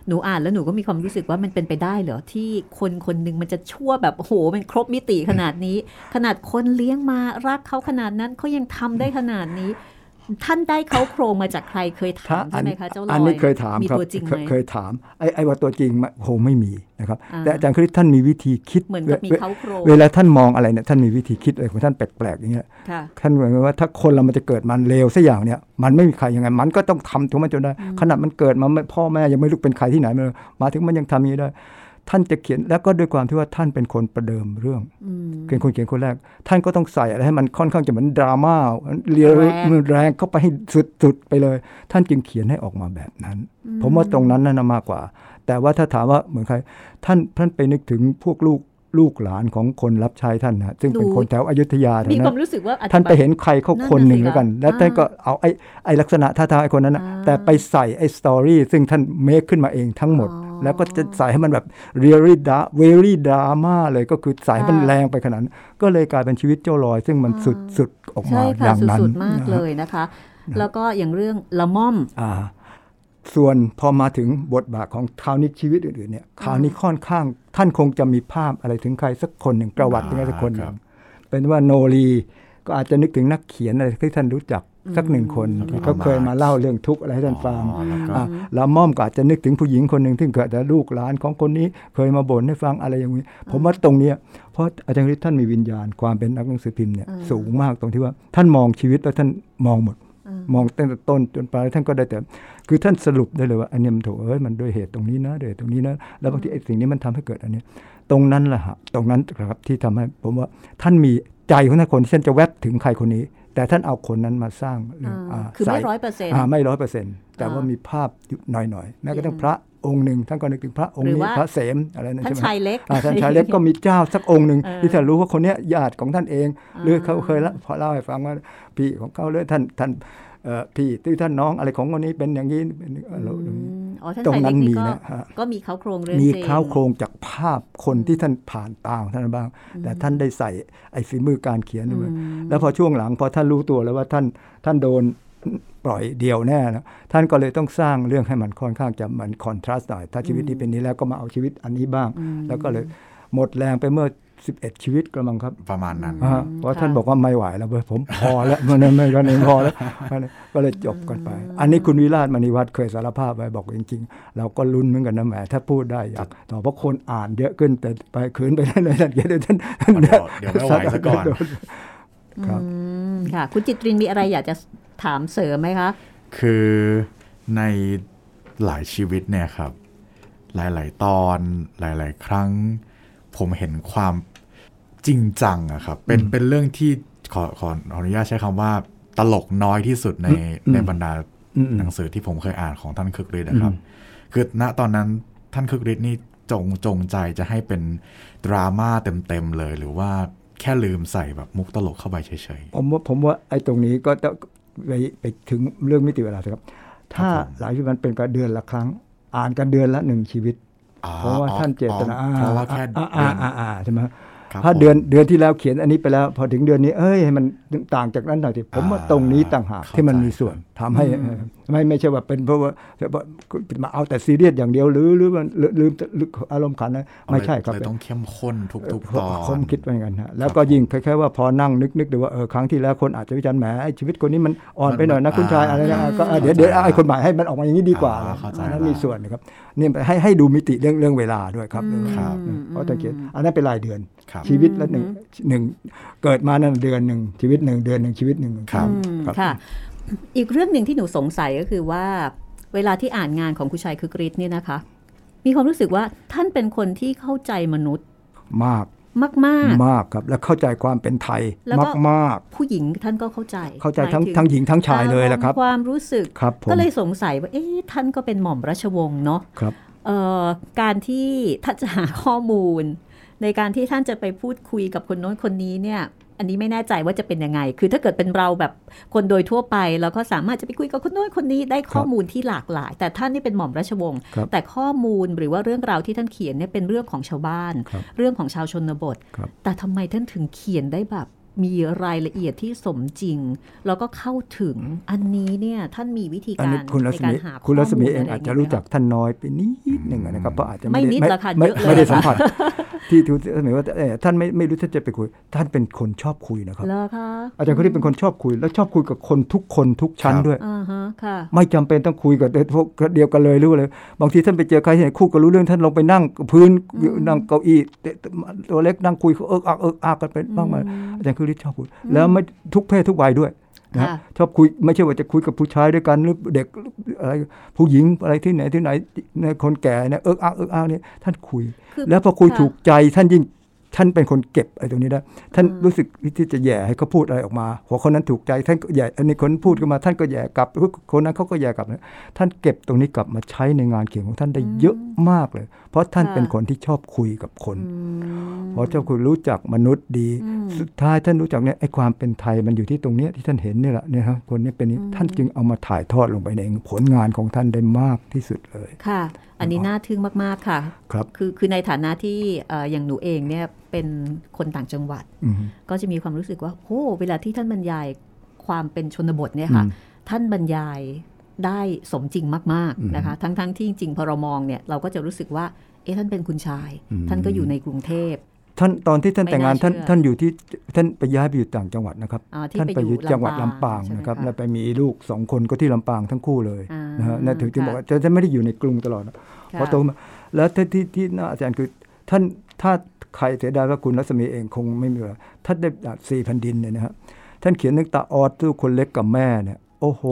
หนูอ่านแล้วหนูก็มีความรู้สึกว่ามันเป็นไปได้เหรอที่คนคนหนึ่งมันจะชั่วแบบโอ้โหมันครบมิติขนาดนี้ ขนาดคนเลี้ยงมารักเขาขนาดนั้นเขายังทำได้ขนาดนี้ ท่านได้เขาโครงมาจากใครเคยถามใช่ไหมคะเจ้าลอยอันนี้เคยถามมีครับตัวจริงไหเคมยเคยถามไอ้ไอ้ว่าตัวจริงมันโหไม่มีนะครับอ่าแต่อาจารย์คริสท่านมีวิธีคิดเหมือนกับมีเวเขาโครงเวลาท่านมองอะไรเนี่ยท่านมีวิธีคิดอะไรของท่านแปลกๆอย่างเงี้ยค่ะท่านเหมือนกับว่าถ้าคนเรามันจะเกิดมันเลวสักอย่างเนี่ยมันไม่มีใครยังไงมันก็ต้องทำถึงมันจนได้ขนาดมันเกิดมาไม่พ่อแม่ยังไม่รู้เป็นใครที่ไหนมามาถึงมันยังทำอย่างนี้ได้ ท่านจะเขียนแล้วก็ด้วยความที่ว่าท่านเป็นคนประเดิมเรื่องอืมเป็นคนเขียนคนแรก ท่านก็ต้องใส่อะไรให้มันค่อนข้างจะเหมือนดราม่าเรียแรงมันแรงเข้าไปให้สุดๆไปเลย ท่านจึงเขียนให้ออกมาแบบนั้น ผมว่าตรงนั้นน่นะมากกว่า แต่ว่าถ้าถามว่าเหมือนใคร ท่านท่านไปนึกถึงพวกลูก ลูกหลานของคนรับใช้ท่านนะซึ่งเป็นดูคนแถวอยุธยาแถวมีนั้ความนรู้สึกว่าอธิบยท่านไปเห็นใครเขานั่นน่ะคนหนึ่งสิแล้วกันคะแล้วท่านก็เอาไอ้ไอ้ลักษณะท่าทางไอ้คนนั้นนะอ่าแต่ไปใส่ไอ้สตอรี่ซึ่งท่านเมคขึ้นมาเองทั้งหมดอ๋อแล้วก็จะใส่ให้มันแบบ really da very drama เลยก็คือใส่ให้มันค่ะแรงไปขนาดนั้นก็เลยกลายเป็นชีวิตเจ้าลอย ซึ่งมันสุดสุดออกมาใช่อค่ะย่างนั้นสุดๆมากนะเลฮะยนะคะ แล้วก็อย่างเรื่องละม่อมอ่า ส่วนพอมาถึงบทบาทของคราวนี้ชีวิตอื่นๆเนี่ยคราวนี้ค่อนข้างท่านคงจะมีภาพอะไรถึงใครสักคนหนึ่งประวัติถึงใครสักคนหนึ่ครังบเป็นว่าโนรีก็อาจจะนึกถึงนักเขียนอะไรที่ท่านรู้จักสักหนึ่งคนที่เขาเคยมาเล่าเรื่องทุกข์อะไรให้ท่านฟังอ๋อแล้วก็อะแล้วม่อมก็อาจจะนึกถึงผู้หญิงคนหนึ่งที่เกิดจากลูกหลานของคนนี้เคยมาบ่นให้ฟังอะไรอย่างนี้ ผมว่าตรงเนี้ยเพราะอาจารย์ฤทธิ์ท่านมีวิญญาณความเป็นนักหนังสือพิมพ์เนี่ยสูงมากตรงที่ว่าท่านมองชีวิตแล้วท่านมองหมด มองตั้งแต่ต้นจนปลายท่านก็ได้แต่ คือท่านสรุปได้เลยว่าอันเนี้ยมันถูกเอ้ยมันด้วยเหตุตรงนี้นะด้วยเหตุตรงนี้นะแล้วบางทีไอ้สิ่งนี้มันทำให้เกิดอันเนี้ยตรงนั้นแหละฮะตรงนั้นครับที่ทำให้ผมว่าท่านมีใจของท่านคนที่ท่านจะแวบถึงใครคนนี้ แต่ท่านเอาคนนั้นมาสร้างเรื่องอ่าาคือไม่ใส่ร้อยเปอร์เซ็นต์อ่าไม่ร้อยเปอร์เซ็นต์แต่อ่าว่ามีภาพอยู่หน่อยๆแม้กระทั่งพระ องค์หนึ่งท่านก็นึกถึงพระองค์หรือนี้ว่าพระเสมอะไรนั่นท่านใช่ไหมชายเล็กอ่าท่านชายเล็กก็มีเจ้าสักองค์หนึ่งเออที่ท่านรู้ว่าคนเนี้ยญาติของท่านเอง หรือเขาเคยละพอเล่าให้ฟังว่าพี่ของเขาเลยท่านท่านเอ่อพี่ที่ท่านน้องอะไรของคนนี้เป็นอย่างนี้เป็นอะไรอืมอ๋อท่านตรงชายนั้เล็นกมีนี่ก็นะฮะก็มีเขาโครงเรื่องมีจริงข้าวโครงจากภาพคนที่ท่านผ่านตาของท่านบ้าง แต่ท่านได้ใส่ไอ้ฝีมือการเขียนด้วยแล้วพอช่วงหลังพอท่านรู้ตัวแล้วว่าท่านท่านโดน ปล่อยเดียวแน่นะท่านก็เลยต้องสร้างเรื่องให้มันค่อนข้างจะเหมือนคอนทราสต์หน่อย ถ้าชีวิตนี้เป็นนี้แล้วก็มาเอาชีวิตอันนี้บ้าง แล้วก็เลยหมดแรงไปเมื่อ 11 ชีวิตกระมังครับ ประมาณนั้นอ่าเพราะท่านบอกว่าไม่ไหวแล้วเว้ยผมพอแล้วมันไม่กันเองพอแล้ว ก็เลยจบกันไป อันนี้คุณวิราชมณีวัฒน์เคยสารภาพไว้บอกจริง ๆ เราก็ลุ้นเหมือนกันนะแหมถ้าพูดได้อยากต่อเพราะคนอ่านเยอะขึ้นแต่ไปขืนไปได้เลยท่านเขียนท่านท่านเดี๋ยวเดี๋ยวไม่ไหวซะก่อนครับอืมค่ะคุณจิตรินมีอะไรอยากจะ ถามเสริมไหมคะ คือในหลายชีวิตเนี่ยครับ หลาย ๆ ตอนหลาย ๆ ครั้ง ผมเห็นความจริงจังอะครับเป็นเป็นเรื่องที่ขอขอขออนุญาตใช้คำว่าตลกน้อยที่สุดในอืมในบรรดาอืมหนังสือที่ผมเคยอ่านของท่านคึกฤทธิ์นะครับ คือณตอนนั้นท่านคึกฤทธิ์นี่จงจงใจจะให้เป็นดราม่าเต็ม ๆ เลยหรือว่าแค่ลืมใส่แบบมุกตลกเข้าไปเฉยผมว่าผมว่าไอ้ตรงนี้ก็จะ ไปไปถึงเรื่องมิติเวลาสิครับ ถ้าผมหลายชีวิตมันเป็นการเดือนละครั้ง อ่านกันเดือนละหนึ่งชีวิตๆอ๋อเพราะว่าท่านเจตนาอ๋อเพราะว่าแค่อ่าเดือ่าอนอ่าอ่าใช่ไหมครับ ถ้าผมเดือนเดือนที่แล้วเขียนอันนี้ไปแล้ว พอถึงเดือนนี้เอ้ยให้มันต่างจากนั้นหน่อยสิผมว่าอ่าตรงนี้ต่างหากเข้าที่มันใจมีส่วนทำให้เออไม่ไม่ใช่ว่าเป็นเพราะว่ามาเอาแต่ซีเรียสอย่างเดียวหรือหรือมันลืมลืมลืมอารมณ์ขันนะไม่ใช่ครับเลยต้องเข้มข้นทุกๆตอนผมคิดว่าอย่างนั้นฮะแล้วก็ยิ่งคล้ายๆว่าพอนั่งนึกนึกดูว่าเออครั้งที่แล้วคนอาจจะวิจารณ์แหมไอ้ชีวิตคนนี้มันอ่อนไปหน่อยนะมันคุณชายอ่าอะไรนะอ่าก็อะเดี๋ยวเดี๋ยวไอ้คนใหม่ให้มันออกมาอย่างนี้ดีกว่าอ่าเข้าใจอันนั้นละมีส่วนนะครับนี่ให้ให้ดูมิติเรื่องเรื่องเวลาด้วยครับครับอืมเพราะตะเกียบอันนั้นเป็นรายเดือนครับ ชีวิตละหนึ่งหนึ่งเกิดมานั่นเดือนหนึ่งชีวิตหนึ่งเดือนหนึ่งชีวิตหนึ่งครับอืมค่ะ อีกเรื่องหนึ่งที่หนูสงสัยก็คือว่า เวลาที่อ่านงานของคุณชายคือกริชเนี่ยนะคะ มีความรู้สึกว่าท่านเป็นคนที่เข้าใจมนุษย์มากมากมากครับ และเข้าใจความเป็นไทยแล้วก็มากมากๆผู้หญิงท่านก็เข้าใจ เข้าใจทั้งมยถึทั้งหญิงทั้งชายเลยแหละครับอารมณ์ความรู้สึกครับผมก็เลยสงสัยว่าเอ๊ะท่านก็เป็นหม่อมราชวงศ์เนาะครับเอ่อการที่ท่านจะหาข้อมูล ในการที่ท่านจะไปพูดคุยกับคนโน้นคนนี้เนี่ยอันนี้ไม่แน่ใจว่าจะเป็นยังไง คือถ้าเกิดเป็นเราแบบคนโดยทั่วไป เราก็สามารถจะไปคุยกับคนโน้นคนนี้ได้ข้อมูลที่หลากหลาย แต่ท่านนี่เป็นหม่อมราชวงศ์ครับแต่ข้อมูลหรือว่าเรื่องราวที่ท่านเขียนเนี่ยเป็นเรื่องของชาวบ้านครับเรื่องของชาวชนบทครับแต่ทำไมท่านถึงเขียนได้แบบ มีรายละเอียดที่สมจริง แล้วก็เข้าถึงอันนี้เนี่ยท่านมีวิธีอันการนี้คุณรัในศการมีหาคุณรัศมีข้ลเองไรอาจจะย่รู้ไหมจักท่านน้อยไปนิดหนึ่งนะครับเพราะอาจจะไม่ด้นิดหรอกค่ะไม่เยอะเลยไม่ได้ค่ะสัมผัสที่ทุกรัศมีว่าเอ่อท่านไม่ไม่รู้ท่านจะไปคุย ท่านเป็นคนชอบคุยนะครับเหรอคะอาจารย์คนนี้เป็นคนชอบคุย แล้วชอบคุยกับคนทุกคนทุกชั้นครับด้วยอ่าฮะค่ะไม่จำเป็นต้องคุยกับพวกเดียวกันเลยรู้เลยบางทีท่านไปเจอใครที่ไหนคู่ก็รู้เรื่องท่านลงไปนั่งพื้นนั่งเก้าอี้ตัวเล็กนั่งคุยเอิกอักเอิกอักกันไปบ้างไหมอาจารย์คือฤทธิ์ชอบคุย แล้วไม่ทุกเพศทุกวัยด้วยนะค่ะชอบคุยไม่ใช่ว่าจะคุยกับผู้ชายด้วยกันหรือเด็กอะไรผู้หญิงอะไรที่ไหนที่ไหนในคนแก่เนี่ยเอิกอักเอิกอักเนี่ยท่านคุยคือแล้วพอคุยค่ะถูกใจท่านยิ่ง ท่านเป็นคนเก็บไอ้ตรงนี้ได้ท่านอืมรู้สึกที่จะแย่ให้เขาพูดอะไรออกมา หัวคนนั้นถูกใจ ท่านก็แย่อันนี้คนพูดขึ้นมา ท่านก็แย่กลับคนนั้นเขาก็แย่กลับนะท่านเก็บตรงนี้กลับมาใช้ในงานเขียนของท่านได้เยอะมากเลย เพราะท่านเป็นคนที่ชอบคุยกับคนอืมพอเจ้าคุณรู้จักมนุษย์ดีอืมสุดท้ายท่านรู้จักเนี่ยไอ้ความเป็นไทยมันอยู่ที่ตรงเนี้ยที่ท่านเห็นนี่แหละเนี่ยครับคนนี้เป็นนี้ท่านจึงเอามาถ่ายทอดลงไปในผลงานของท่านได้มากที่สุดเลยค่ะ อันนี้น่าทึ่งมาก ๆ ค่ะ ครับ คือคือในฐานะที่เอ่ออย่างหนูเองเนี่ยเป็นคนต่างจังหวัดอืมก็จะมีความรู้สึกว่าโอ้เวลาที่ท่านบรรยายความเป็นชนบทเนี่ยค่ะอืมท่านบรรยายได้สมจริงมากอืมๆนะคะ ทั้งๆทที่จริงๆพอเรามองเนี่ยเราก็จะรู้สึกว่า เอ๊ะท่านเป็นคุณชายอืมท่านก็อยู่ในกรุงเทพ ท่านตอนที่ท่านไม่แต่งงานน่าท่านเชื่อท่านอยู่ที่ท่านไปย้ายไปอยู่ต่างจังหวัดนะครับอ่าที่ท่านไปไปออยู่ยู่จังหวัดลำปางใช่ไหมนะครับคะแล้วไปมีลูกสองคนก็ที่ลำปางทั้งคู่เลยอ่านนะฮะนั่นถึงที่ค่ะบอกว่าจะไม่ได้อยู่ในกรุงตลอดนะค่ะพอโตมาแล้วที่ที่ที่น่าอาจารย์คือท่านถ้าใครเสียดายว่าคุณรัศมีเองคงไม่มีเวลาท่านได้สี่แผ่นดินเนี่ยนะครับท่านเขียนนึกตาออดตู้คนเล็กกับแม่เนี่ยโอ้โห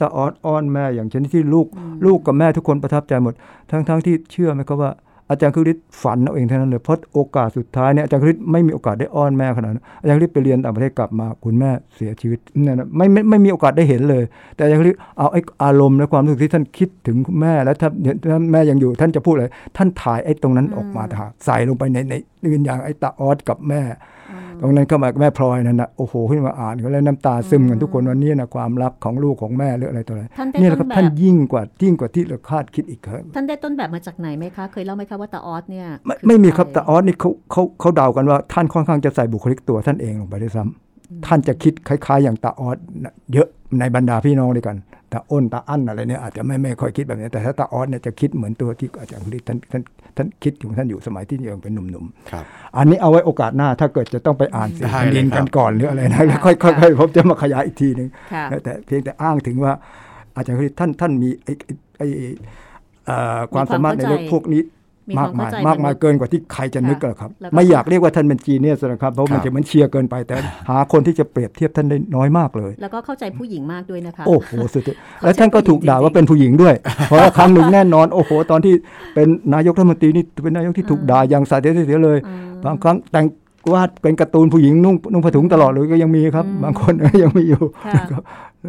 ตาออดอ้อนแม่อย่างชนิดที่ลูก ลูกกับแม่ทุกคนประทับใจหมด ทั้งทั้งที่เชื่อไหมครับว่า อาจารย์คริสฝันเอาเองเท่านั้นเลยเพราะโอกาสสุดท้ายเนี่ยอาจารย์คริสไม่มีโอกาสได้อ้อนแม่ขนาดนั้นอาจารย์คริสไปเรียนต่างประเทศกลับมาคุณแม่เสียชีวิตเนี่ยนะไม่ไม่ไม่มีโอกาสได้เห็นเลย แต่อาจารย์คริสเอาไอ้อารมณ์และความรู้สึกที่ท่านคิดถึงคุณแม่แล้วถ้าแม่ยังอยู่ท่านจะพูดอะไรท่านถ่ายไอ้ตรงนั้นออกมาใส่ลงไปในในในอย่าณไอ้ตาออสกับแม่ ตรงนั้นเข้ามากับแม่พลอยนั่นนะโอ้โหขึ้นมาอ่านก็แล้วน้ำตาซึมกันทุกคนวันนี้นะความรักของลูกของแม่หรืออะไรต่ออะไรท่านได้นี่แหละคต้รับนแบท่านบยิ่งกว่ายิ่งกว่าที่เราคาดคิดอีกครับท่านได้ต้นแบบมาจากไหนไหมคะ เคยเล่าไหมคะว่าตาออสเนี่ยไม่คือไม่มีครับใแต่ออสนี่เขาเขาเขาเดากันว่าท่านค่อนข้างจะใส่บุคลิกตัวท่านเองลงไปด้วยซ้ำท่านจะคิดคล้าย ๆ อย่างตาออสน่ะเยอะ ในบรรดาพี่น้องด้วยกันตาอ้นตาอั้นอะไรเนี่ยอาจจะไม่ไม่ค่อยคิดแบบนี้แต่ถ้าตาออสเนี่ยจะคิดเหมือนตัวที่อาจารย์คุริท่านท่านท่านคิดอยู่ท่านอยู่สมัยที่ยังเป็นหนุ่มครับๆอันนี้เอาไว้โอกาสหน้าถ้าเกิดจะต้องไปอ่านสิ่งได้แผ่นดินเลยครับกันก่อนหรืออะไรนะแล้วค่อยค่อยค่อยผมจะมาขยายอีกทีหนึ่งค่ะแต่เพียงแต่อ้างถึงว่า อาจารย์คุริท่านท่านมีไอ้ไอ้ไอ้เอ่อความสามารถในเรื่องพวกนี้ มีมาคกวามมายเข้าใจมากมายนุษย์เกินกว่าที่ใครจะนึกค่ะกันหรอกครับแล้วก็ไม่อยากเรียกว่าท่านเป็นจีเนียสนะครับ เพราะมันครับจะเหมันเชียร์เกินไปแต่หาคนที่จะเปรียบเทียบท่านได้น้อยมากเลย แล้วก็เข้าใจผู้หญิงมากด้วยนะคะ โอ้โหสุดยอดแล้วท่านก็ถูกด่าว่าเป็นผู้หญิงด้วย เพราะว่าครั้งหนึ่งแน่นอนโอ้โห ตอนที่เป็นนายกรัฐมนตรีนี่เป็นนายกที่ถูกด่าอย่างสาเสียเลยอืมบางครั้งแต่งวาดเป็นการ์ตูนผู้หญิงนุ่งนุ่งผ้าถุงตลอดเลยก็ยังมีครับอืมบางคนยังมีอยู่ค่ะนะครับ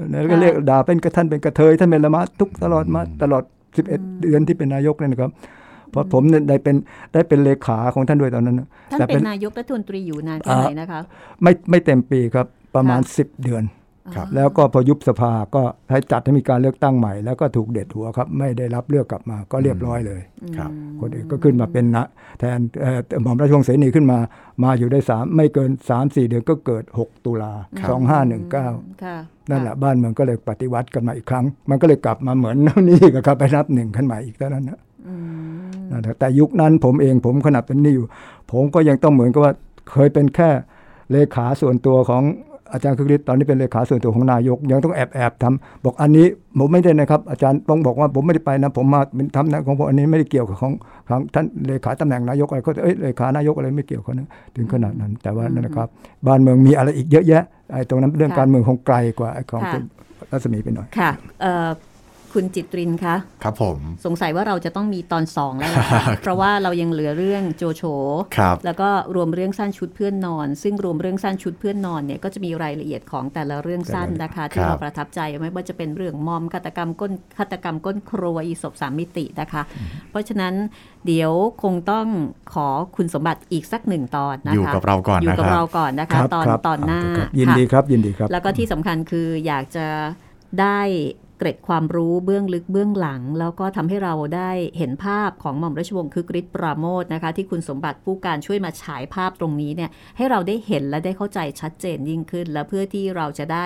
แล้วก็เรียกด่าเป็นกระท่านเป็นกระเทยท่านเป็นละมะทุกตลอดมาตลอด 11 เดือนที่เป็นนายกเนี่ยนะครับ เพราะผมเนี่ยได้เป็นได้เป็นเลขาของท่านด้วยตอนนั้นนะท่านแต่เป็นนายกรัฐมนตรีอยู่นานแค่ไหนนะคะไม่ไม่เต็มปีครับประมาณค่ะ10 เดือนครับแล้วก็พอยุบสภาก็ให้จัดให้มีการเลือกตั้งใหม่ แล้วก็ถูกเด็ดหัวครับ ไม่ได้รับเลือกกลับมาก็เรียบร้อยเลยครับคนอื่นก็ขึ้นมาเป็นนะแทนเอ่อหม่อมราชวงศ์เสนีขึ้นมามาอยู่ได้สามไม่เกิน 3 4 เดือนก็เกิด 6 ตุลาครับ2519ค่ะนั่นแหละบ้านเมืองก็เลยปฏิวัติกันมาอีกครั้ง มันก็เลยกลับมาเหมือนนี่ก็ครับไปนับหนึ่งขึ้นมาอีกเท่านั้นนะอืมนั่น แหละแต่ยุคนั้นผมเองผมขนาดเป็นนี่อยู่ ผมก็ยังต้องเหมือนกับว่าเคยเป็นแค่เลขาส่วนตัวของอาจารย์คึกฤทธิ์ตอนนี้เป็นเลขาส่วนตัวของนายก ยังต้องแอบแอบทำบอกอันนี้ผมไม่ได้นะครับ อาจารย์ต้องบอกว่าผมไม่ได้ไปนะ ผมมาเป็นทำนะของผมอันนี้ไม่ได้เกี่ยวกับของของท่านเลขาตำแหน่งนายกอะไรก็เอ้ยเลขานายกอะไรไม่เกี่ยวเขานะถึงขนาดนั้น แต่ว่านั่นนะครับ บ้านเมืองมีอะไรอีกเยอะแยะไอ้ตรงนั้นเรื่องการเมืองคงไกลกว่าไอ้ของคุณรัศมีไปหน่อยค่ะเอ่อ คุณจิตรินคะครับผมสงสัยว่าเราจะต้องมีตอนสองแล้วล่ะค่ะเพราะว่าเรายังเหลือเรื่องโจโฉครับแล้วก็รวมเรื่องสั้นชุดเพื่อนนอน ซึ่งรวมเรื่องสั้นชุดเพื่อนนอนเนี่ยก็จะมีรายละเอียดของแต่ละเรื่องสั้นนะคะ ที่ครับเราประทับใจไม่ว่าจะเป็นเรื่องมอมฆาตกรรมก้นฆาตกรรมก้นครัวอีศพสามมิตินะคะ เพราะฉะนั้นเดี๋ยวคงต้องขอคุณสมบัติอีกสักหนึ่งตอนนะคะอยู่กับเราก่อนอยู่นะกับครัเราบก่อนนะคคะรับตอนครับตอนหน้าครับยินค่ะดีครับยินดีครับ แล้วก็ที่สำคัญคืออยากจะได้ เกร็ดความรู้เบื้องลึกเบื้องหลัง แล้วก็ทำให้เราได้เห็นภาพของหม่อมราชวงศ์คึกฤทธิ์ปราโมทนะคะ ที่คุณสมบัติผู้การช่วยมาฉายภาพตรงนี้เนี่ยให้เราได้เห็นและได้เข้าใจชัดเจนยิ่งขึ้น และเพื่อที่เราจะได้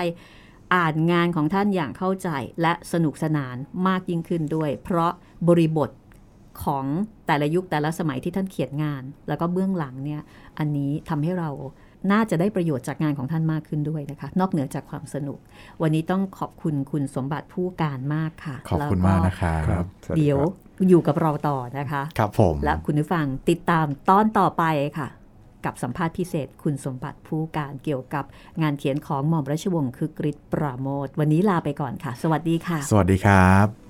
อ่านงานของท่านอย่างเข้าใจและสนุกสนานมากยิ่งขึ้นด้วย เพราะบริบทของแต่ละยุคแต่ละสมัยที่ท่านเขียนงาน แล้วก็เบื้องหลังเนี่ยอันนี้ทำให้เรา น่าจะได้ประโยชน์จากงานของท่านมากขึ้นด้วยนะคะ นอกเหนือจากความสนุก วันนี้ต้องขอบคุณคุณสมบัติผู้การมากค่ะ ขอบคุณมากนะคะครับเดี๋ยวอยู่กับเราต่อนะคะ ครับผม และคุณผู้ฟังติดตามตอนต่อไปค่ะ กับสัมภาษณ์พิเศษ คุณสมบัติผู้การเกี่ยวกับงานเขียนของหม่อมราชวงศ์คึกฤทธิ์ปราโมทวันนี้ลาไปก่อนค่ะ สวัสดีค่ะ สวัสดีครับ